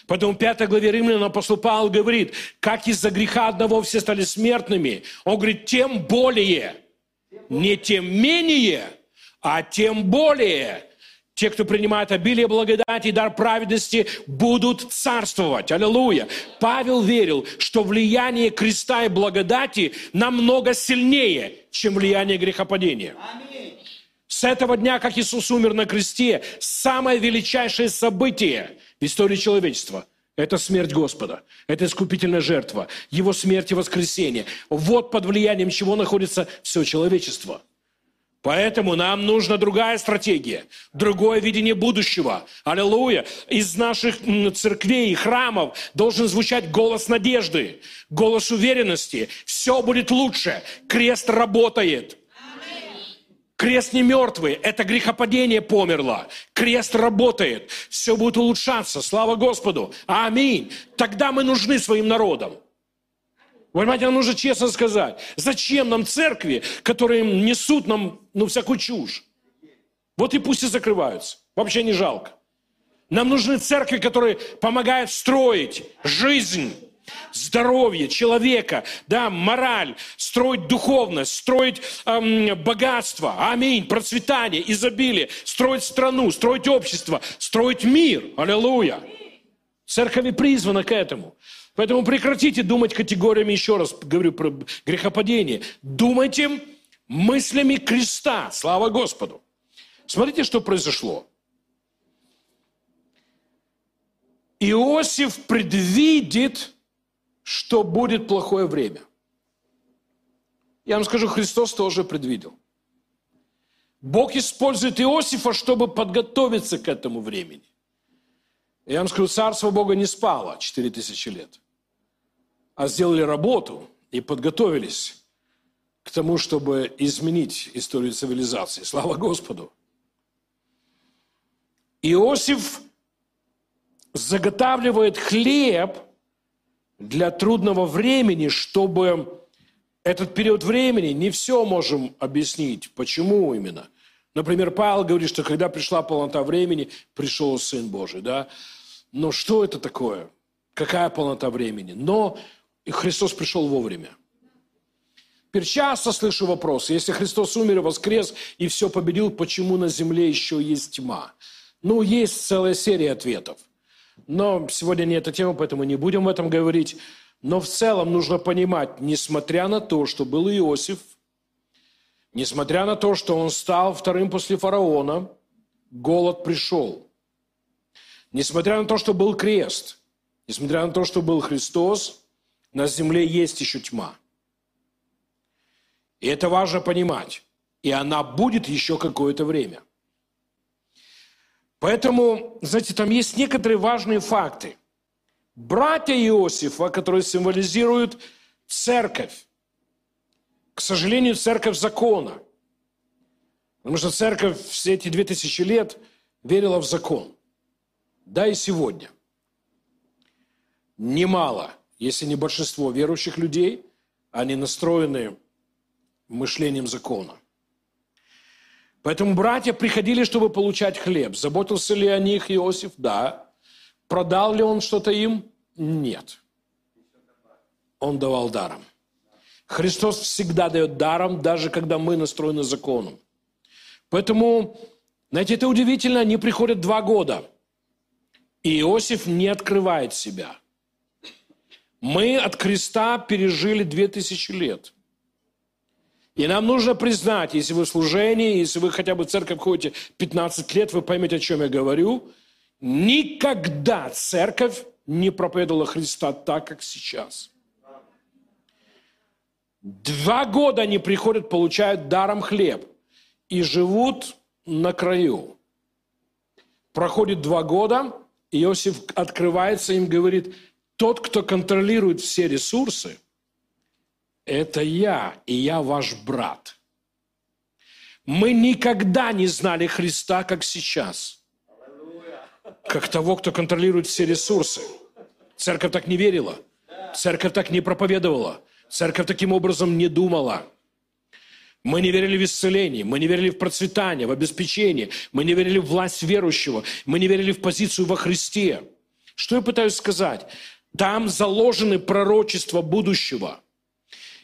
Поэтому в 5 главе Римлян апостол Павел говорит, как из-за греха одного все стали смертными. Он говорит, тем более, не тем менее, а тем более те, кто принимает обилие благодати и дар праведности, будут царствовать. Аллилуйя. Павел верил, что влияние креста и благодати намного сильнее, чем влияние грехопадения. С этого дня, как Иисус умер на кресте, самое величайшее событие в истории человечества – это смерть Господа. Это искупительная жертва. Его смерть и воскресение. Вот под влиянием чего находится все человечество – Поэтому нам нужна другая стратегия, другое видение будущего. Аллилуйя. Из наших церквей и храмов должен звучать голос надежды, голос уверенности. Все будет лучше. Крест работает. Крест не мертвый, это грехопадение померло. Крест работает, все будет улучшаться, слава Господу. Аминь. Тогда мы нужны своим народам. Понимаете, нам нужно честно сказать. Зачем нам церкви, которые несут нам ну, всякую чушь? Вот и пусть и закрываются. Вообще не жалко. Нам нужны церкви, которые помогают строить жизнь, здоровье человека, да, мораль, строить духовность, строить эм, богатство, аминь, процветание, изобилие, строить страну, строить общество, строить мир. Аллилуйя. Церковь и призвана к этому. Поэтому прекратите думать категориями, еще раз говорю про грехопадение. Думайте мыслями креста. Слава Господу. Смотрите, что произошло. Иосиф предвидит, что будет плохое время. Я вам скажу, Христос тоже предвидел. Бог использует Иосифа, чтобы подготовиться к этому времени. Я вам скажу, царство Бога не спало 4000 лет, а сделали работу и подготовились к тому, чтобы изменить историю цивилизации. Слава Господу! Иосиф заготавливает хлеб для трудного времени, чтобы этот период времени, не все можем объяснить, почему именно. Например, Павел говорит, что когда пришла полнота времени, пришел Сын Божий, да? Но что это такое? Какая полнота времени? Но Христос пришел вовремя. Теперь часто слышу вопрос, если Христос умер и воскрес и все победил, почему на земле еще есть тьма? Ну, есть целая серия ответов. Но сегодня не эта тема, поэтому не будем об этом говорить. Но в целом нужно понимать, несмотря на то, что был Иосиф, несмотря на то, что он стал вторым после фараона, голод пришел. Несмотря на то, что был крест, несмотря на то, что был Христос, на земле есть еще тьма. И это важно понимать. И она будет еще какое-то время. Поэтому, знаете, там есть некоторые важные факты. Братья Иосифа, которые символизируют церковь, к сожалению, церковь закона. Потому что церковь все эти две тысячи лет верила в закон. Да и сегодня. Немало, если не большинство верующих людей, они настроены мышлением закона – Поэтому братья приходили, чтобы получать хлеб. Заботился ли о них Иосиф? Да. Продал ли он что-то им? Нет. Он давал даром. Христос всегда дает даром, даже когда мы настроены законом. Поэтому, знаете, это удивительно, они приходят два года. И Иосиф не открывает себя. Мы от креста пережили две тысячи лет – и нам нужно признать, если вы в служении, если вы хотя бы в церковь ходите 15 лет, вы поймете, о чем я говорю. Никогда церковь не проповедовала Христа так, как сейчас. Два года они приходят, получают даром хлеб и живут на краю. Проходит два года, Иосиф открывается им, говорит, тот, кто контролирует все ресурсы – это я, и я ваш брат. Мы никогда не знали Христа, как сейчас. Как того, кто контролирует все ресурсы. Церковь так не верила. Церковь так не проповедовала. Церковь таким образом не думала. Мы не верили в исцеление, мы не верили в процветание, в обеспечение, мы не верили в власть верующего, мы не верили в позицию во Христе. Что я пытаюсь сказать? Там заложены пророчества будущего –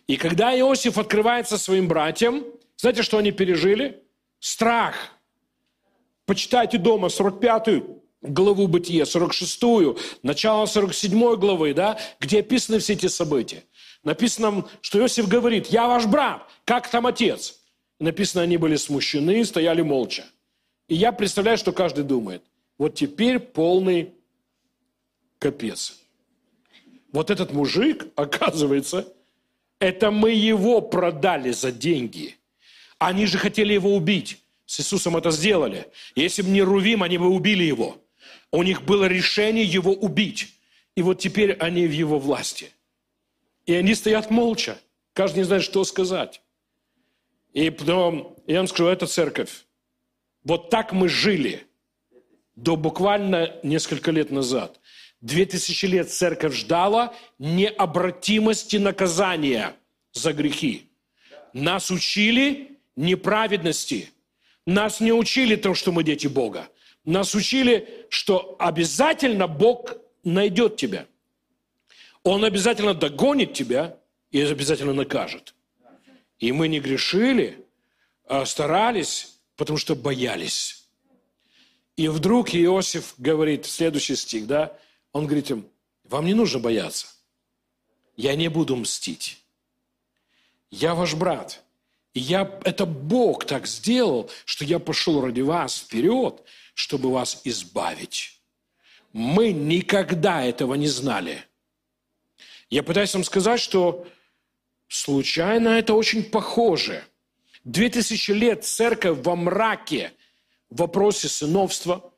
и когда Иосиф открывается своим братьям, знаете, что они пережили? Страх. Почитайте дома 45-ю главу Бытия, 46-ю, начало 47 главы, да, где описаны все эти события. Написано, что Иосиф говорит, я ваш брат, как там отец? Написано, они были смущены, стояли молча. И я представляю, что каждый думает, вот теперь полный капец. Вот этот мужик, оказывается, это мы его продали за деньги. Они же хотели его убить. С Иисусом это сделали. Если бы не Рувим, они бы убили его. У них было решение его убить. И вот теперь они в его власти. И они стоят молча. Каждый не знает, что сказать. И потом, я вам скажу, это церковь. Вот так мы жили до буквально несколько лет назад. Две тысячи лет церковь ждала необратимости наказания за грехи. Нас учили неправедности. Нас не учили тому, что мы дети Бога. Нас учили, что обязательно Бог найдет тебя. Он обязательно догонит тебя и обязательно накажет. И мы не грешили, а старались, потому что боялись. И вдруг Иосиф говорит, следующий стих, да, он говорит им, вам не нужно бояться. Я не буду мстить. Я ваш брат. И я, это Бог так сделал, что я пошел ради вас вперед, чтобы вас избавить. Мы никогда этого не знали. Я пытаюсь вам сказать, что случайно это очень похоже. Две тысячи лет церковь во мраке в вопросе сыновства,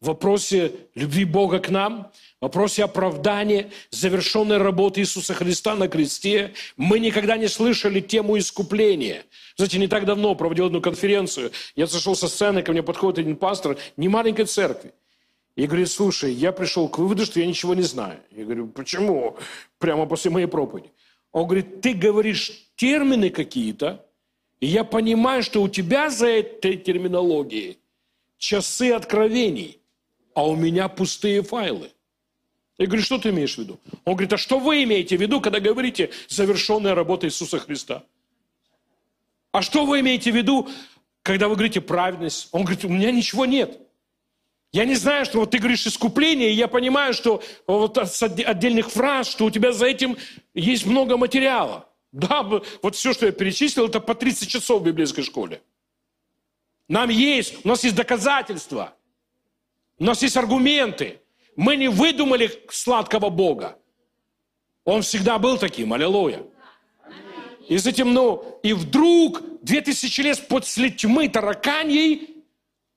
в вопросе любви Бога к нам, в вопросе оправдания, завершенной работы Иисуса Христа на кресте. Мы никогда не слышали тему искупления. Знаете, не так давно проводил одну конференцию. Я сошел со сцены, ко мне подходит один пастор не маленькой церкви. И говорит, слушай, я пришел к выводу, что я ничего не знаю. Я говорю, почему? Прямо после моей проповеди. Он говорит, ты говоришь термины какие-то, и я понимаю, что у тебя за этой терминологией часы откровений, а у меня пустые файлы. Я говорю, что ты имеешь в виду? Он говорит, а что вы имеете в виду, когда говорите завершенная работа Иисуса Христа? А что вы имеете в виду, когда вы говорите праведность? Он говорит, у меня ничего нет. Я не знаю, что вот ты говоришь искупление, и я понимаю, что вот с отдельных фраз, что у тебя за этим есть много материала. Да, вот все, что я перечислил, это по 30 часов в библейской школе. Нам есть, у нас есть доказательства, у нас есть аргументы. Мы не выдумали сладкого Бога. Он всегда был таким, аллилуйя. И затем, ну, и вдруг, две тысячи лет после тьмы тараканьей,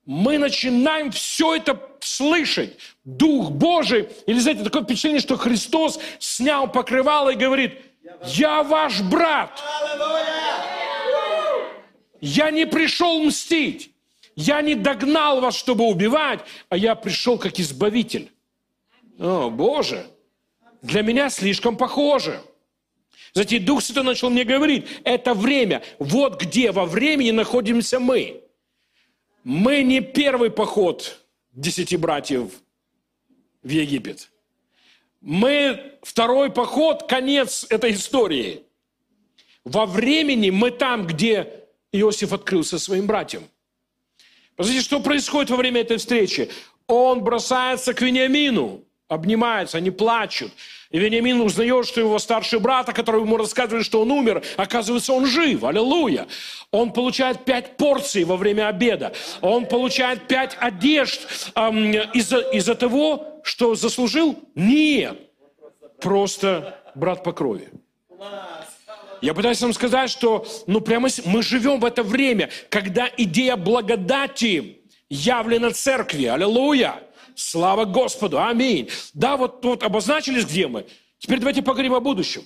мы начинаем все это слышать. Дух Божий, или, знаете, такое впечатление, что Христос снял покрывало и говорит, я ваш брат. Я не пришел мстить. Я не догнал вас, чтобы убивать, а я пришел как избавитель. О, Боже, для меня слишком похоже. Затем Дух Святой начал мне говорить, это время, вот где во времени находимся мы. Мы не первый поход десяти братьев в Египет. Мы второй поход, конец этой истории. Во времени мы там, где Иосиф открылся своим братьям. Посмотрите, что происходит во время этой встречи. Он бросается к Вениамину, обнимаются, они плачут. И Вениамин узнает, что его старший брат, о котором ему рассказывали, что он умер, оказывается, он жив. Аллилуйя. Он получает пять порций во время обеда. Он получает пять одежд эм, из-за из того, что заслужил? Нет. Просто брат по крови. Я пытаюсь вам сказать, что ну, прямо мы живем в это время, когда идея благодати явлена церкви. Аллилуйя. Слава Господу! Аминь! Да, вот, вот обозначились, где мы. Теперь давайте поговорим о будущем.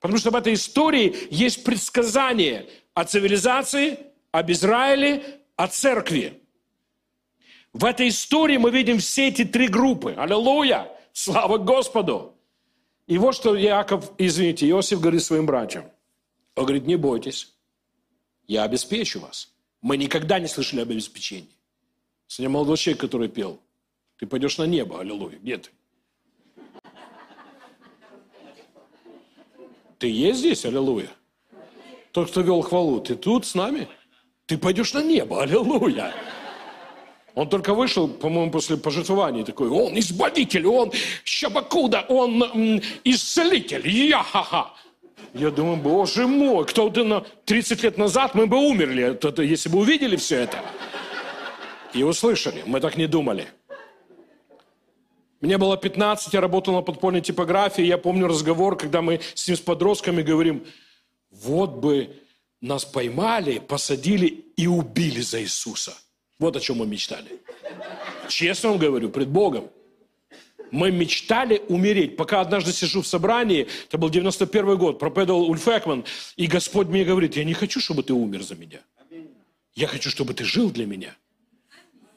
Потому что в этой истории есть предсказание о цивилизации, об Израиле, о церкви. В этой истории мы видим все эти три группы. Аллилуйя! Слава Господу! И вот что Яков, извините, Иосиф говорит своим братьям. Он говорит, не бойтесь, я обеспечу вас. Мы никогда не слышали об обеспечении. Сегодня молодой человек, который пел – ты пойдешь на небо, аллилуйя. Где ты? Ты есть здесь, аллилуйя? Тот, кто вел хвалу, ты тут с нами? Ты пойдешь на небо, аллилуйя. Он только вышел, по-моему, после пожертвования такой, он избавитель, он щабакуда, он исцелитель, я-ха-ха. Я думаю, боже мой, кто-то на 30 лет назад мы бы умерли, если бы увидели все это. И услышали, мы так не думали. Мне было 15, я работал на подпольной типографии. Я помню разговор, когда мы с ним с подростками говорим, вот бы нас поймали, посадили и убили за Иисуса. Вот о чем мы мечтали. Честно вам говорю, пред Богом. Мы мечтали умереть. Пока однажды сижу в собрании, это был 91 год, проповедовал Ульф Экман, и Господь мне говорит, я не хочу, чтобы ты умер за меня. Я хочу, чтобы ты жил для меня.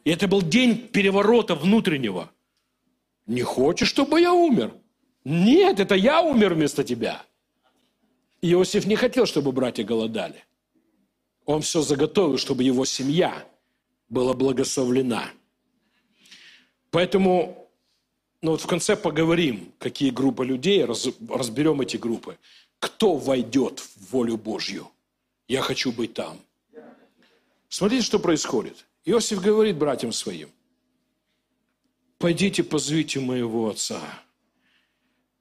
И это был день переворота внутреннего – Не хочешь, чтобы я умер? Нет, это я умер вместо тебя. Иосиф не хотел, чтобы братья голодали. Он все заготовил, чтобы его семья была благословлена. Поэтому ну вот в конце поговорим, какие группы людей, раз, разберем эти группы. Кто войдет в волю Божью? Я хочу быть там. Смотрите, что происходит. Иосиф говорит братьям своим, пойдите позовите моего отца,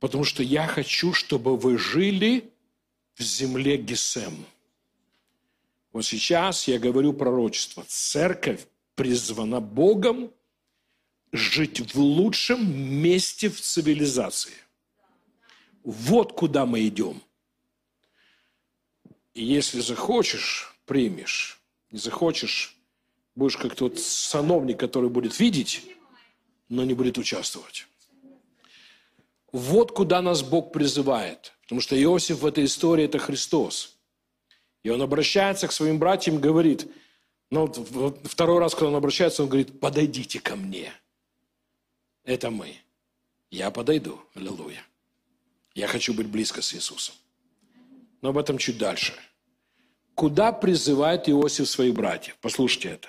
потому что я хочу, чтобы вы жили в земле Гесем. Вот сейчас я говорю пророчество. Церковь призвана Богом жить в лучшем месте в цивилизации. Вот куда мы идем. И если захочешь, примешь. Не захочешь, будешь как тот сановник, который будет видеть, но не будет участвовать. Вот куда нас Бог призывает. Потому что Иосиф в этой истории – это Христос. И он обращается к своим братьям и говорит, ну, второй раз, когда он обращается, он говорит, подойдите ко мне. Это мы. Я подойду. Аллилуйя. Я хочу быть близко с Иисусом. Но об этом чуть дальше. Куда призывает Иосиф своих братьев? Послушайте это.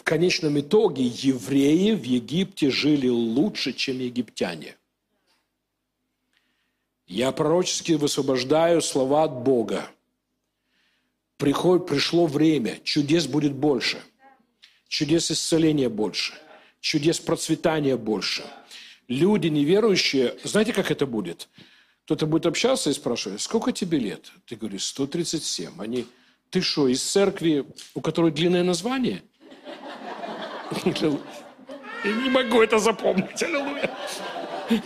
В конечном итоге евреи в Египте жили лучше, чем египтяне. Я пророчески высвобождаю слова от Бога. Приход, пришло время, чудес будет больше. Чудес исцеления больше. Чудес процветания больше. Люди неверующие, знаете, как это будет? Кто-то будет общаться и спрашивать, сколько тебе лет? Ты говоришь, 137. Они, ты что, из церкви, у которой длинное название? Я не могу это запомнить, аллилуйя.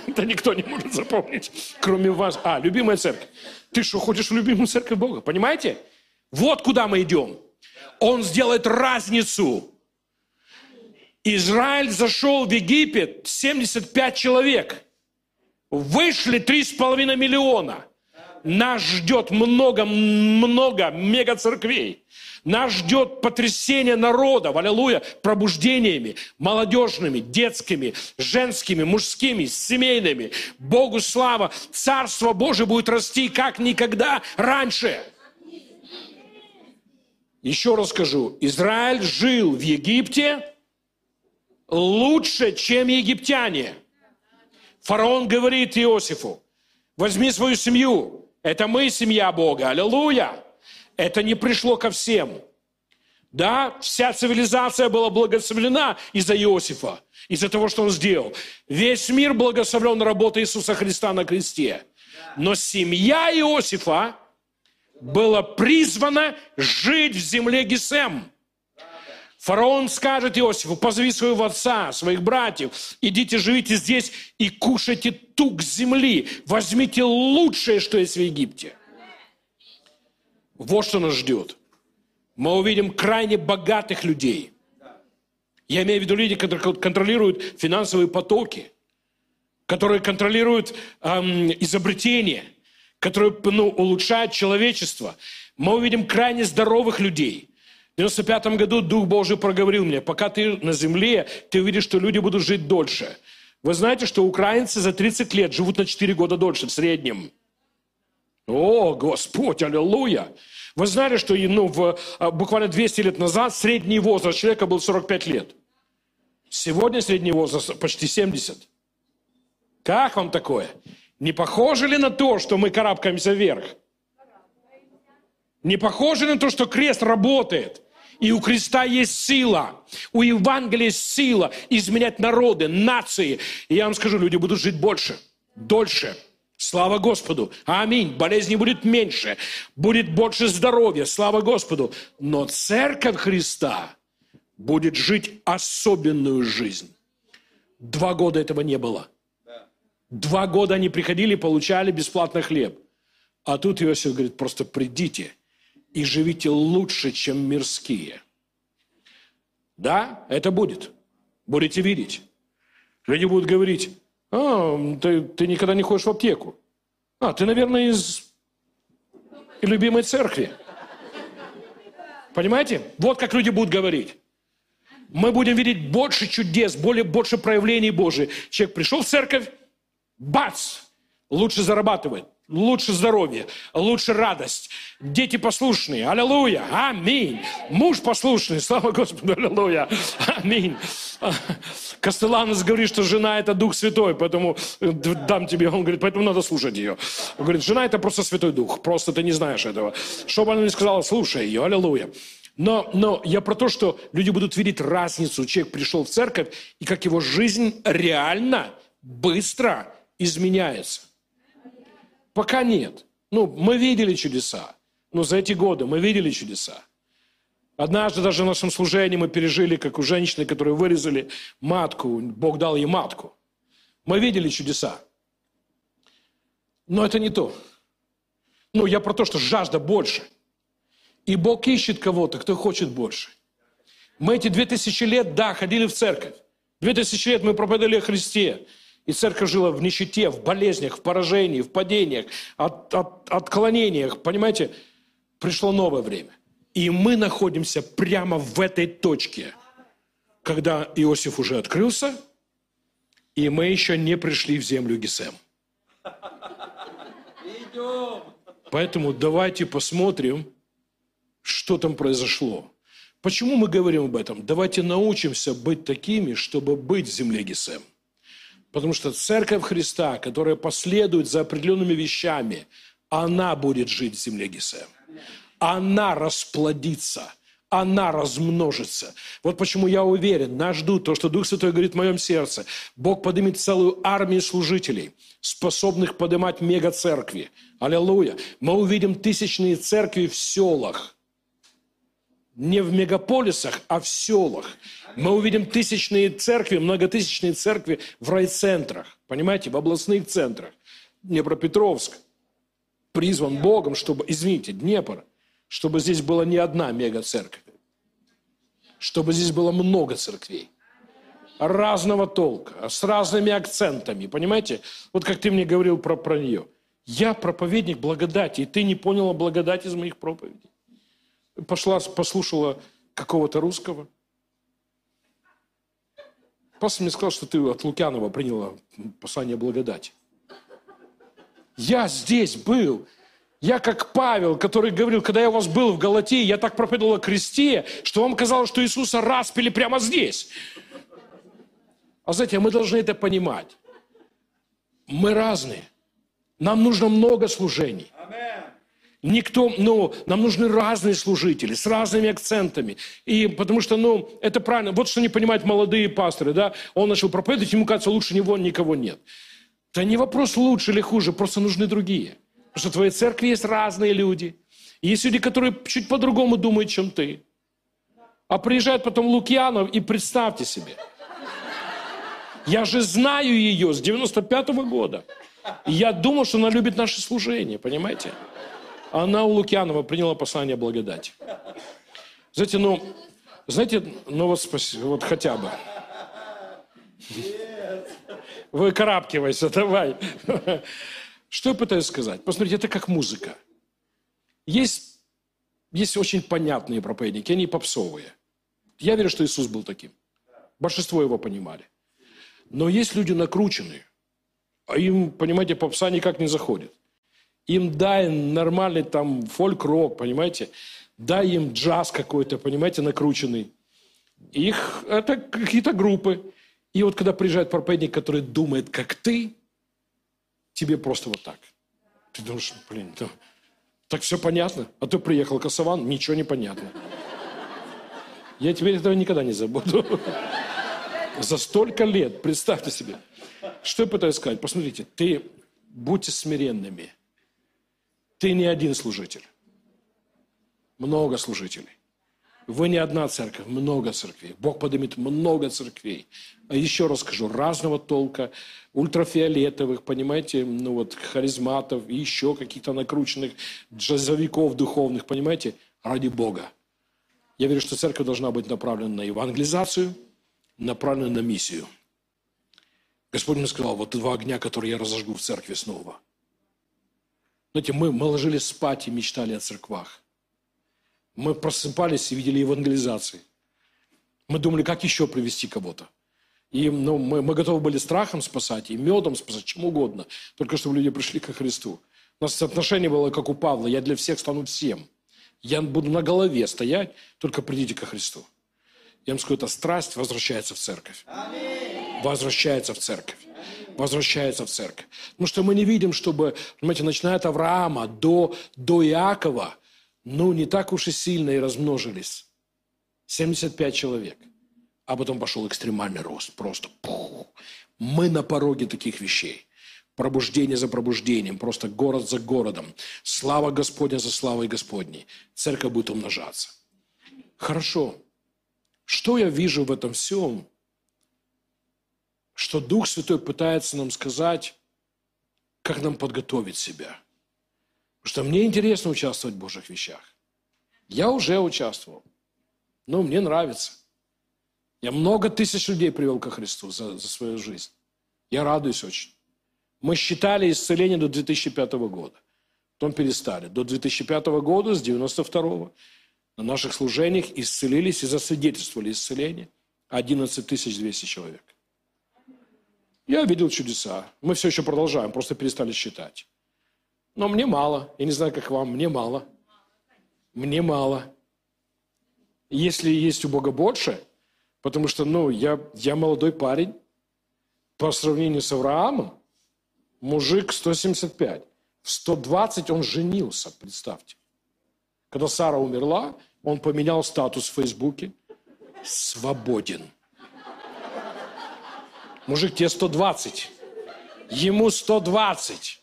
Это никто не может запомнить, кроме вас. А, любимая церковь. Ты что, ходишь в любимую церковь Бога? Понимаете? Вот куда мы идем. Он сделает разницу. Израиль зашел в Египет, 75 человек. Вышли 3,5 миллиона. Нас ждет много-много мега-церквей. Нас ждет потрясение народа, аллилуйя, пробуждениями, молодежными, детскими, женскими, мужскими, семейными. Богу слава, Царство Божие будет расти как никогда раньше. Еще раз скажу, Израиль жил в Египте лучше, чем египтяне. Фараон говорит Иосифу, возьми свою семью, это мы семья Бога, аллилуйя. Это не пришло ко всем. Да, вся цивилизация была благословлена из-за Иосифа, из-за того, что он сделал. Весь мир благословлен работой Иисуса Христа на кресте. Но семья Иосифа была призвана жить в земле Гесем. Фараон скажет Иосифу, позови своего отца, своих братьев, идите живите здесь и кушайте тук земли, возьмите лучшее, что есть в Египте. Вот что нас ждет. Мы увидим крайне богатых людей. Я имею в виду люди, которые контролируют финансовые потоки, которые контролируют эм, изобретения, которые ну, улучшают человечество. Мы увидим крайне здоровых людей. В 95 году Дух Божий проговорил мне, пока ты на земле, ты увидишь, что люди будут жить дольше. Вы знаете, что украинцы за 30 лет живут на 4 года дольше в среднем – о, Господь, аллилуйя! Вы знали, что ну, в, а, буквально 200 лет назад средний возраст человека был 45 лет. Сегодня средний возраст почти 70. Как вам такое? Не похоже ли на то, что мы карабкаемся вверх? Не похоже ли на то, что крест работает? И у креста есть сила, у Евангелия есть сила изменять народы, нации. И я вам скажу, люди будут жить больше, дольше. Слава Господу. Аминь. Болезни будет меньше. Будет больше здоровья. Слава Господу. Но церковь Христа будет жить особенную жизнь. Два года этого не было. Два года они приходили, получали бесплатный хлеб. А тут Иосиф говорит, просто придите и живите лучше, чем мирские. Да, это будет. Будете видеть. Люди будут говорить, а, ты, ты никогда не ходишь в аптеку. А, ты, наверное, из любимой церкви. Понимаете? Вот как люди будут говорить. Мы будем видеть больше чудес, более, больше проявлений Божьих. Человек пришел в церковь, бац, лучше зарабатывает, лучше здоровье, лучше радость. Дети послушные, аллилуйя, аминь. Муж послушный, слава Господу, аллилуйя, аминь. Костеланос говорит, что жена это Дух Святой, поэтому э, дам тебе, он говорит, поэтому надо слушать ее. Он говорит, жена это просто Святой Дух, просто ты не знаешь этого. Что бы она ни сказала, слушай ее, аллилуйя. Но, но я про то, что люди будут видеть разницу. Человек пришел в церковь, и как его жизнь реально, быстро изменяется. Пока нет. Ну, мы видели чудеса. Ну, за эти годы мы видели чудеса. Однажды даже в нашем служении мы пережили, как у женщины, которые вырезали матку, Бог дал ей матку. Мы видели чудеса. Но это не то. Ну, я про то, что жажда больше. И Бог ищет кого-то, кто хочет больше. Мы эти две тысячи лет, да, ходили в церковь. Две тысячи лет мы проповедовали о Христе. И церковь жила в нищете, в болезнях, в поражении, в падениях, от, от, отклонениях. Понимаете, пришло новое время. И мы находимся прямо в этой точке, когда Иосиф уже открылся, и мы еще не пришли в землю Гесем. Поэтому давайте посмотрим, что там произошло. Почему мы говорим об этом? Давайте научимся быть такими, чтобы быть в земле Гесем. Потому что церковь Христа, которая последует за определенными вещами, она будет жить в земле Гесем. Она расплодится – она размножится. Вот почему я уверен, нас ждут то, что Дух Святой говорит в моем сердце. Бог поднимет целую армию служителей, способных поднимать мега-церкви. Аллилуйя. Мы увидим тысячные церкви в селах не в мегаполисах, а в селах. Мы увидим тысячные церкви, многотысячные церкви в райцентрах, понимаете, в областных центрах. Днепропетровск призван Богом, чтобы, извините, Днепр, чтобы здесь была не одна мега-церковь, чтобы здесь было много церквей разного толка, с разными акцентами, понимаете? Вот как ты мне говорил про, про нее. Я проповедник благодати, и ты не поняла благодать из моих проповедей пошла, послушала какого-то русского. Пастор мне сказал, что ты от Лукянова приняла послание благодати. Я здесь был. Я как Павел, который говорил, когда я у вас был в Галатии, я так проповедовал о кресте, что вам казалось, что Иисуса распили прямо здесь. А знаете, мы должны это понимать. Мы разные. Нам нужно много служений. Никто, ну, нам нужны разные служители с разными акцентами. И потому что, ну, это правильно. Вот что не понимают молодые пасторы, да. Он начал проповедовать, ему кажется, лучше него никого нет. Это не вопрос лучше или хуже, просто нужны другие. Потому что в твоей церкви есть разные люди. Есть люди, которые чуть по-другому думают, чем ты. А приезжает потом Лукьянов, и представьте себе. Я же знаю ее с 95 -го года. И я думал, что она любит наше служение, понимаете? Она у Лукьянова приняла послание благодати. Знаете, ну, знаете, ну вот, спасибо, вот хотя бы. Выкарабкивайся, давай. Что я пытаюсь сказать? Посмотрите, это как музыка. Есть, есть очень понятные проповедники, они попсовые. Я верю, что Иисус был таким. Большинство его понимали. Но есть люди накрученные, а им, понимаете, попса никак не заходит. Им дай нормальный там фольк-рок, понимаете? Дай им джаз какой-то, понимаете, накрученный. Их, это какие-то группы. И вот когда приезжает проповедник, который думает, как ты, тебе просто вот так. Ты думаешь, блин, да, так все понятно. А ты приехал Косован, ничего не понятно. Я теперь этого никогда не забуду. За столько лет, представьте себе. Что я пытаюсь сказать? Посмотрите, ты будьте смиренными – ты не один служитель. Много служителей. Вы не одна церковь, много церквей. Бог поднимет много церквей. А еще раз скажу, разного толка, ультрафиолетовых, понимаете, ну вот, харизматов, и еще каких-то накрученных джазовиков духовных, понимаете, ради Бога. Я верю, что церковь должна быть направлена на евангелизацию, направлена на миссию. Господь мне сказал, вот два огня, которые я разожгу в церкви снова – знаете, мы, мы ложились спать и мечтали о церквах. Мы просыпались и видели евангелизации. Мы думали, как еще привести кого-то. И ну, мы, мы готовы были страхом спасать, и медом спасать, чем угодно, только чтобы люди пришли ко Христу. У нас отношение было, как у Павла, я для всех стану всем. Я буду на голове стоять, только придите ко Христу. Я вам скажу, эта страсть возвращается в церковь. Возвращается в церковь. Возвращается в церковь. Потому что мы не видим, чтобы, понимаете, начиная от Авраама до, до Иакова, ну, не так уж и сильно и размножились. 75 человек. А потом пошел экстремальный рост. Просто пух. Мы на пороге таких вещей. Пробуждение за пробуждением, просто город за городом. Слава Господня за славой Господней. Церковь будет умножаться. Хорошо. Что я вижу в этом всем? Что Дух Святой пытается нам сказать, как нам подготовить себя. Потому что мне интересно участвовать в Божьих вещах. Я уже участвовал. Но мне нравится. Я много тысяч людей привел ко Христу за, за свою жизнь. Я радуюсь очень. Мы считали исцеление до 2005 года. Потом перестали. До 2005 года, с 92 на наших служениях исцелились и засвидетельствовали исцеление 11 200 человек. Я видел чудеса. Мы все еще продолжаем, просто перестали считать. Но мне мало. Я не знаю, как вам, мне мало. Мне мало. Если есть у Бога больше, потому что, ну, я, я молодой парень, по сравнению с Авраамом, мужик 175. В 120 он женился, представьте. Когда Сара умерла, он поменял статус в Фейсбуке. Свободен. Мужик, тебе 120. Ему 120.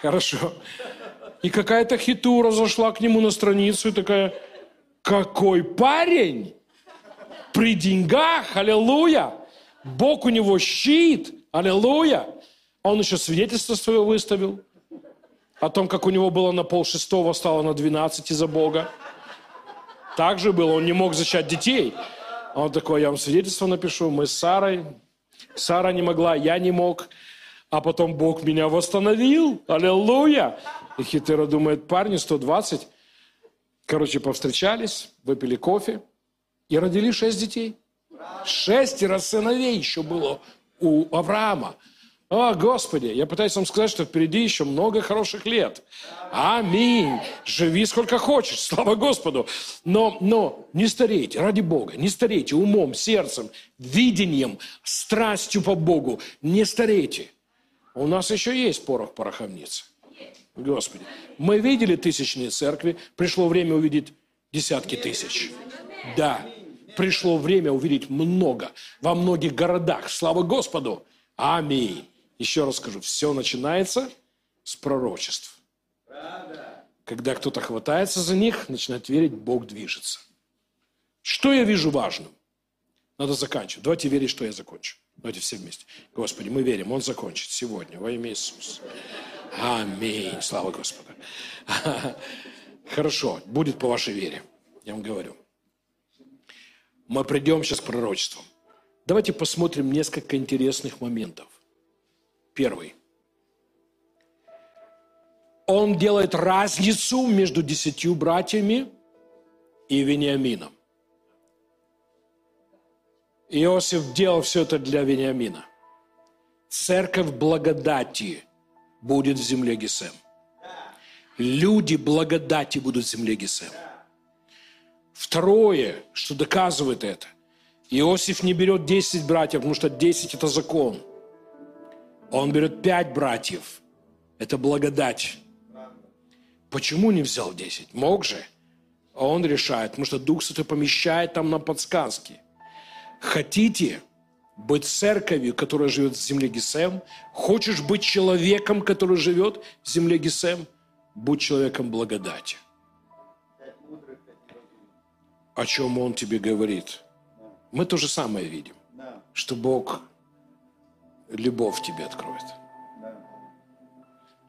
Хорошо. И какая-то хитура зашла к нему на страницу и такая, какой парень! При деньгах, аллилуйя! Бог у него щит, аллилуйя! А он еще свидетельство свое выставил о том, как у него было на пол шестого, стало на 12 из-за Бога. Так же было, он не мог зачать детей. А он такой, я вам свидетельство напишу, мы с Сарой. Сара не могла, я не мог. А потом Бог меня восстановил. Аллилуйя. И Хитера думает, парни, 120. Короче, повстречались, выпили кофе и родили шесть детей. Шестеро сыновей еще было у Авраама. О, Господи, я пытаюсь вам сказать, что впереди еще много хороших лет. Аминь. Живи сколько хочешь, слава Господу. Но, но не старейте, ради Бога, не старейте умом, сердцем, видением, страстью по Богу. Не старейте. У нас еще есть порох пороховницы. Господи. Мы видели тысячные церкви, пришло время увидеть десятки тысяч. Да, пришло время увидеть много во многих городах. Слава Господу. Аминь. Еще раз скажу, все начинается с пророчеств. Когда кто-то хватается за них, начинает верить, Бог движется. Что я вижу важным? Надо заканчивать. Давайте верить, что я закончу. Давайте все вместе. Господи, мы верим, Он закончит сегодня во имя Иисуса. Аминь. Слава Господу. Хорошо, будет по вашей вере. Я вам говорю. Мы придем сейчас к пророчествам. Давайте посмотрим несколько интересных моментов. Первый. Он делает разницу между десятью братьями и Вениамином. Иосиф делал все это для Вениамина. Церковь благодати будет в земле Гесем. Люди благодати будут в земле Гесем. Второе, что доказывает это, Иосиф не берет 10 братьев, потому что 10 – это закон – он берет пять братьев. Это благодать. Почему не взял десять? Мог же. А он решает, потому что Дух Святой помещает там на подсказки. Хотите быть церковью, которая живет в земле Гесем? Хочешь быть человеком, который живет в земле Гесем? Будь человеком благодати. О чем он тебе говорит? Мы то же самое видим. Что Бог любовь тебе откроет.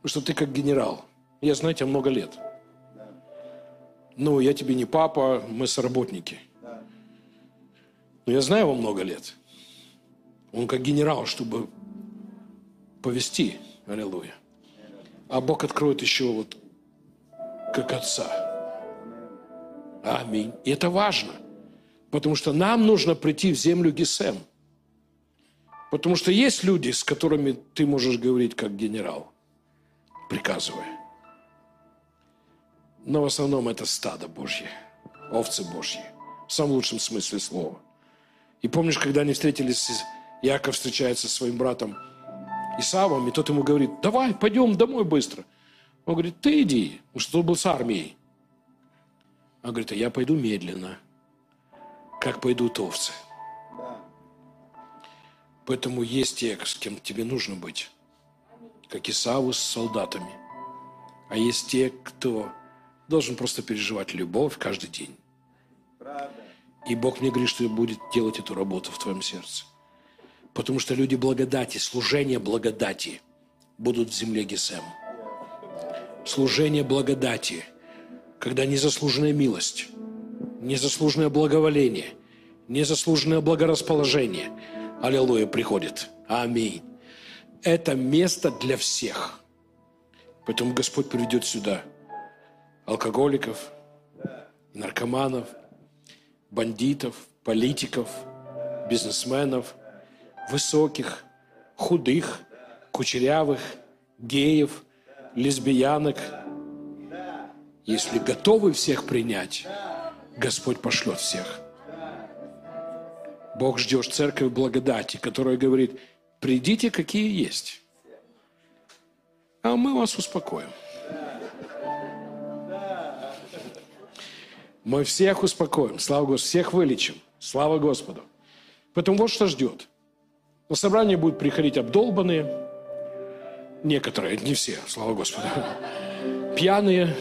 Потому что ты как генерал. Я знаю тебя много лет. Ну, я тебе не папа, мы соработники. Но я знаю его много лет. Он как генерал, чтобы повести. Аллилуйя. А Бог откроет еще вот как отца. Аминь. И это важно. Потому что нам нужно прийти в землю Гесем. Потому что есть люди, с которыми ты можешь говорить как генерал, приказывая. Но в основном это стадо Божье, овцы Божьи, в самом лучшем смысле слова. И помнишь, когда они встретились, Яков встречается со своим братом Исавом, и тот ему говорит, давай, пойдем домой быстро. Он говорит, ты иди, потому что он был с армией. Он говорит, а я пойду медленно, как пойдут овцы. Поэтому есть те, с кем тебе нужно быть, как Исаву с солдатами. А есть те, кто должен просто переживать любовь каждый день. И Бог мне говорит, что будет делать эту работу в твоем сердце. Потому что люди благодати, служение благодати будут в земле Гесем. Служение благодати, когда незаслуженная милость, незаслуженное благоволение, незаслуженное благорасположение, аллилуйя, приходит. Аминь. Это место для всех. Поэтому Господь приведет сюда алкоголиков, наркоманов, бандитов, политиков, бизнесменов – высоких, худых, кучерявых, геев, лесбиянок. Если готовы всех принять, Господь пошлет всех. Бог ждет церковь благодати, которая говорит, придите, какие есть, а мы вас успокоим. Мы всех успокоим, слава Господу, всех вылечим, слава Господу. Поэтому вот что ждет – на собрание будут приходить обдолбанные, некоторые, не все, слава Господу, пьяные,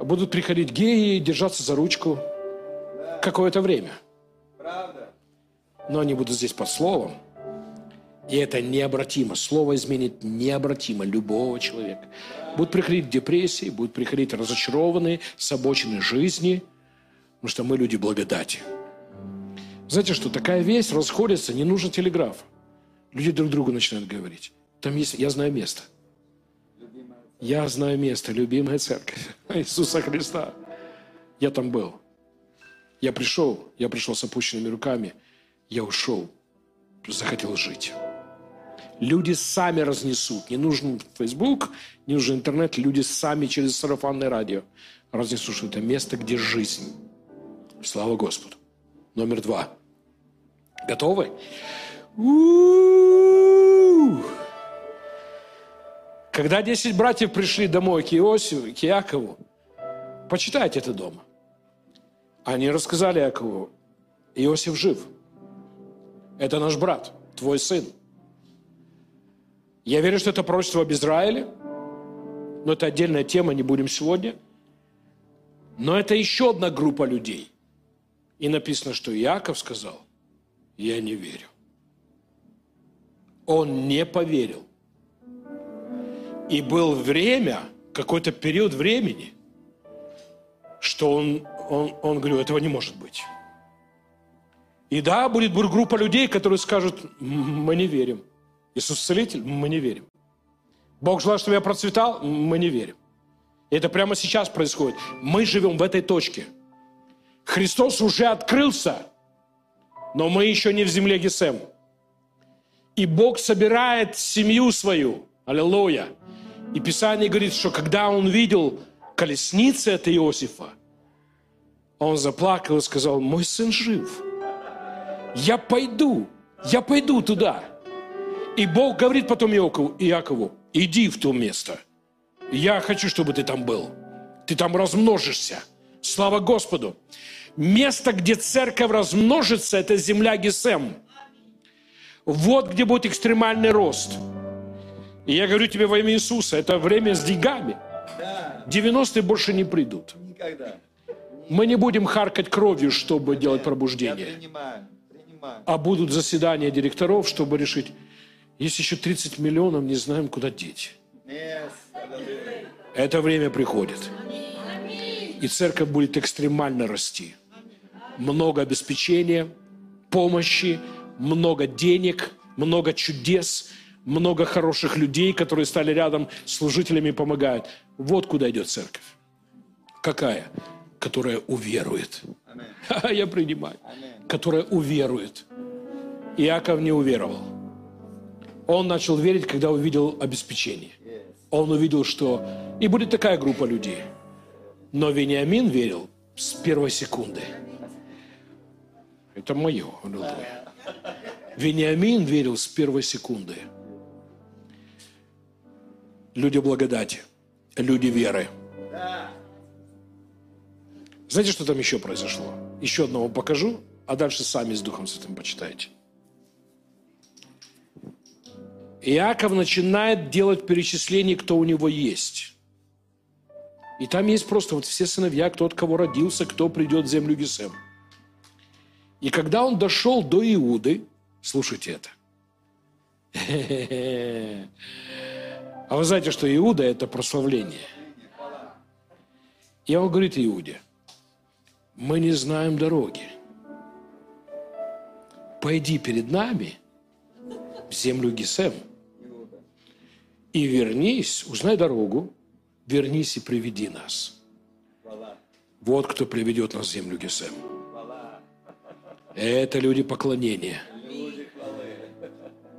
будут приходить геи, держаться за ручку какое-то время. Но они будут здесь под словом, и это необратимо. Слово изменит необратимо любого человека. Будут приходить депрессии, будут приходить разочарованные, с жизни, потому что мы люди благодати. Знаете что, такая весть расходится, не нужно телеграф. Люди друг другу начинают говорить. Там есть, я знаю место. Я знаю место, любимая церковь Иисуса Христа. Я там был. Я пришел, я пришел с опущенными руками, я ушел, захотел жить. Люди сами разнесут. Не нужен Facebook, не нужен интернет. Люди сами через сарафанное радио разнесут, что это место, где жизнь. Слава Господу. Номер два – Готовы? Когда десять братьев пришли домой к Иосифу, к Якову, почитайте это дома. Они рассказали Якову, Иосиф жив. Это наш брат, твой сын. Я верю, что это пророчество об Израиле, но это отдельная тема, не будем сегодня. Но это еще одна группа людей. И написано, что Иаков сказал, я не верю. Он не поверил. И был время, какой-то период времени, что он, он, он говорил, этого не может быть. И да, будет группа людей, которые скажут, мы не верим. Иисус целитель, мы не верим. Бог желает, чтобы я процветал, мы не верим. И это прямо сейчас происходит. Мы живем в этой точке. Христос уже открылся – но мы еще не в земле Гесем. И Бог собирает семью свою. Аллилуйя. И Писание говорит, что когда он видел колесницы от Иосифа, он заплакал и сказал, мой сын жив. Я пойду, я пойду туда. И Бог говорит потом Иакову, Иакову иди в то место. Я хочу, чтобы ты там был. Ты там размножишься. Слава Господу. Место, где церковь размножится, это земля Гесем. Вот где будет экстремальный рост. И я говорю тебе во имя Иисуса, это время с деньгами. 90-е больше не придут. Мы не будем харкать кровью, чтобы делать пробуждение. А будут заседания директоров, чтобы решить, есть еще 30 миллионов, не знаем, куда деть. Это время приходит. И церковь будет экстремально расти много обеспечения, помощи, много денег, много чудес, много хороших людей, которые стали рядом служителями и помогают. Вот куда идет церковь. Какая? Которая уверует. Ха-ха, Я принимаю. Amen. Которая уверует. Иаков не уверовал. Он начал верить, когда увидел обеспечение. Он увидел, что и будет такая группа людей. Но Вениамин верил с первой секунды. Это мое. аллилуйя. Вениамин верил с первой секунды. Люди благодати, люди веры. Знаете, что там еще произошло? Еще одного покажу, а дальше сами с Духом Святым почитайте. Иаков начинает делать перечисление, кто у него есть. И там есть просто вот все сыновья, кто от кого родился, кто придет в землю Гесем. И когда он дошел до Иуды, слушайте это. А вы знаете, что Иуда – это прославление. И он говорит Иуде, мы не знаем дороги. Пойди перед нами в землю Гесем и вернись, узнай дорогу, вернись и приведи нас. Вот кто приведет нас в землю Гесем. Это люди поклонения.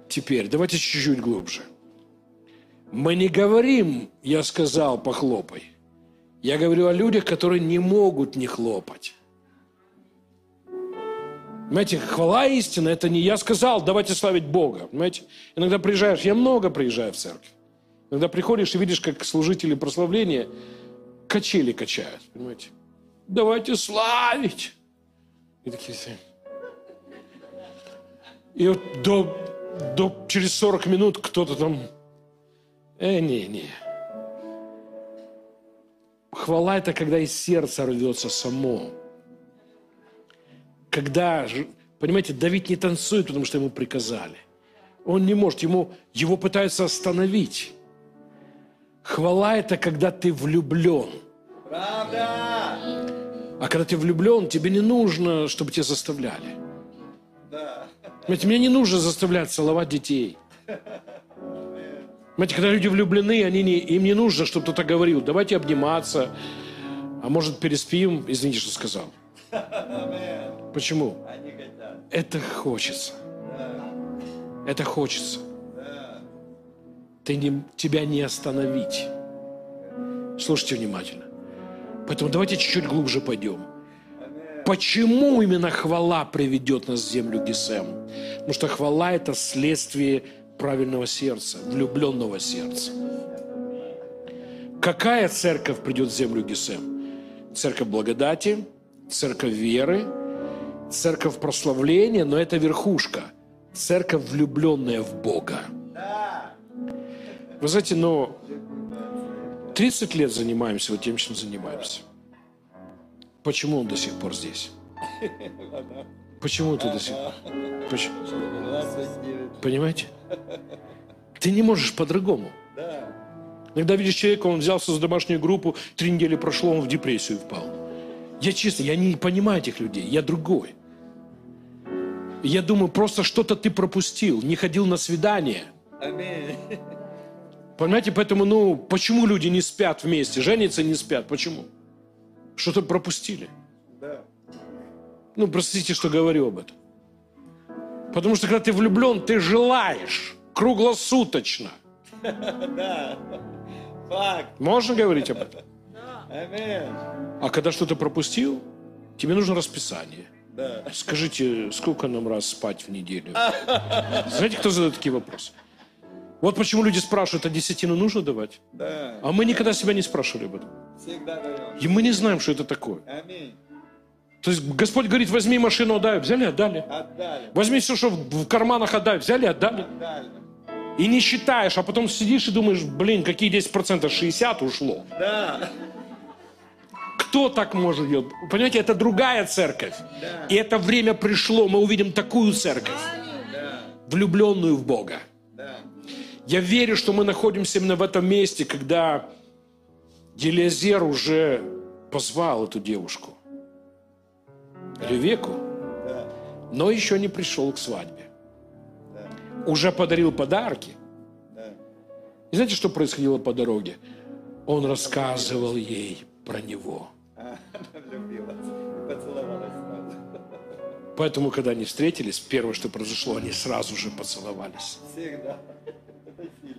Теперь давайте чуть-чуть глубже. Мы не говорим, я сказал, похлопай. Я говорю о людях, которые не могут не хлопать. Понимаете, хвала истина – это не я сказал, давайте славить Бога. Понимаете, иногда приезжаешь, я много приезжаю в церковь. Иногда приходишь и видишь, как служители прославления качели качают. Понимаете, давайте славить. И такие. И вот до, до, через 40 минут кто-то там... Э, не, не. Хвала – это когда из сердца рвется само. Когда, понимаете, Давид не танцует, потому что ему приказали. Он не может, ему, его пытаются остановить. Хвала – это когда ты влюблен. Правда. А когда ты влюблен, тебе не нужно, чтобы тебя заставляли. Да. Понимаете, мне не нужно заставлять целовать детей. Понимаете, когда люди влюблены, они не, им не нужно, чтобы кто-то говорил, давайте обниматься, а может переспим, извините, что сказал. Почему? Это хочется. Это хочется. Ты не, тебя не остановить. Слушайте внимательно. Поэтому давайте чуть-чуть глубже пойдем. Почему именно хвала приведет нас в землю Гесем? Потому что хвала – это следствие правильного сердца, влюбленного сердца. Какая церковь придет в землю Гесем? Церковь благодати, церковь веры, церковь прославления, но это верхушка. Церковь, влюбленная в Бога. Вы знаете, но 30 лет занимаемся вот тем, чем занимаемся. Почему он до сих пор здесь? Почему ты до сих пор? Почему? 29. Понимаете? Ты не можешь по-другому. Да. Иногда видишь человека, он взялся за домашнюю группу, три недели прошло, он в депрессию впал. Я честно, я не понимаю этих людей, я другой. Я думаю, просто что-то ты пропустил, не ходил на свидание. Аминь. Понимаете, поэтому, ну, почему люди не спят вместе, женятся не спят? Почему? Что-то пропустили. Да. Ну, простите, что говорю об этом. Потому что, когда ты влюблен, ты желаешь круглосуточно. Да. Факт. Можно говорить об этом? А когда что-то пропустил, тебе нужно расписание. Да. Скажите, сколько нам раз спать в неделю? Знаете, кто задает такие вопросы? Вот почему люди спрашивают, а десятину нужно давать? Да. А мы никогда себя не спрашивали об этом. Всегда даем. И мы не знаем, что это такое. Аминь. То есть Господь говорит, возьми машину, отдай. Взяли, отдали. Отдали. Возьми все, что в карманах, отдай. Взяли, отдали. Отдали. И не считаешь, а потом сидишь и думаешь, блин, какие 10%? 60 ушло. Да. Кто так может делать? Понимаете, это другая церковь. Да. И это время пришло, мы увидим такую церковь, Да. влюбленную в Бога. Да. Я верю, что мы находимся именно в этом месте, когда Елизер уже позвал эту девушку, или но еще не пришел к свадьбе. Уже подарил подарки. И знаете, что происходило по дороге? Он рассказывал ей про него. Поэтому, когда они встретились, первое, что произошло, они сразу же поцеловались. Всегда.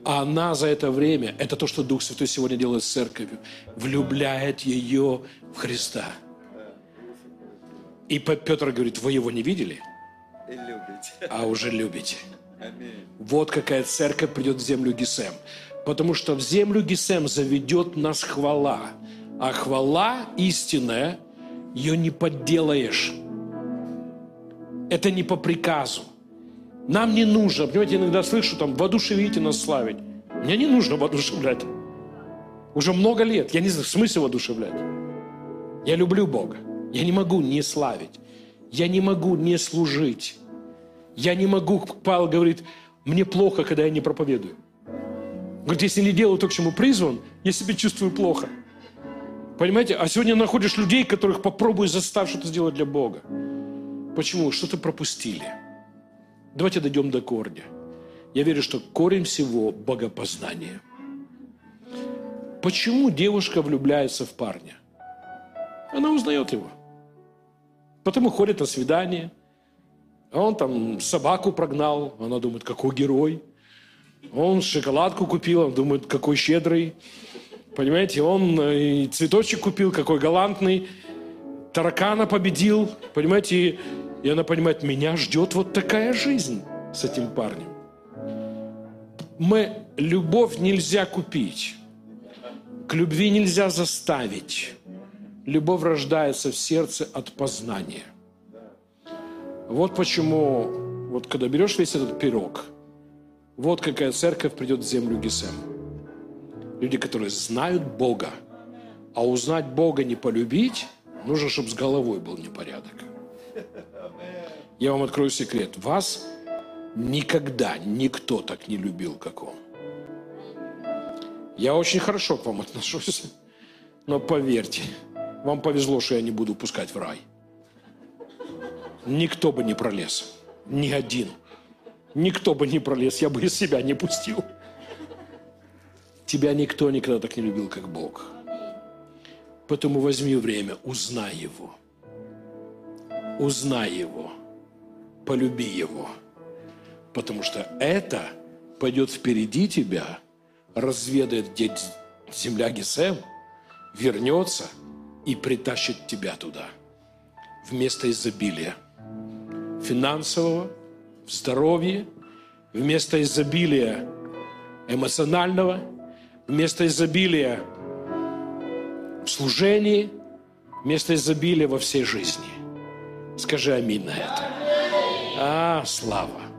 А она за это время, это то, что Дух Святой сегодня делает с церковью, влюбляет ее в Христа. И Петр говорит, вы его не видели, И любите. а уже любите. Аминь. Вот какая церковь придет в землю Гесем. Потому что в землю Гесем заведет нас хвала. А хвала истинная, ее не подделаешь. Это не по приказу. Нам не нужно, понимаете, иногда слышу там, воодушевите нас славить. Мне не нужно воодушевлять. Уже много лет. Я не знаю, в смысле воодушевлять. Я люблю Бога. Я не могу не славить. Я не могу не служить. Я не могу, Павел говорит, мне плохо, когда я не проповедую. Говорит, если не делаю то, к чему призван, я себя чувствую плохо. Понимаете? А сегодня находишь людей, которых попробуй заставь что-то сделать для Бога. Почему? Что-то пропустили. Давайте дойдем до корня. Я верю, что корень всего – богопознание. Почему девушка влюбляется в парня? Она узнает его. Потому ходит на свидание. А он там собаку прогнал. Она думает, какой герой. Он шоколадку купил, он думает, какой щедрый. Понимаете, он э, и цветочек купил, какой галантный. Таракана победил. Понимаете, и, и она понимает, меня ждет вот такая жизнь с этим парнем. Мы, любовь нельзя купить. К любви нельзя заставить. Любовь рождается в сердце от познания. Вот почему, вот когда берешь весь этот пирог, вот какая церковь придет в землю Гесем. Люди, которые знают Бога, а узнать Бога не полюбить, нужно, чтобы с головой был непорядок. Я вам открою секрет. Вас никогда никто так не любил, как он. Я очень хорошо к вам отношусь, но поверьте, вам повезло, что я не буду пускать в рай. Никто бы не пролез. Ни один. Никто бы не пролез, я бы из себя не пустил. Тебя никто никогда так не любил, как Бог. Поэтому возьми время, узнай Его. Узнай Его. Полюби Его. Потому что это пойдет впереди тебя, разведает, где земля Гесем, вернется и притащит тебя туда. Вместо изобилия финансового, в здоровье, вместо изобилия эмоционального, вместо изобилия в служении, вместо изобилия во всей жизни. Скажи аминь на это. А, слава.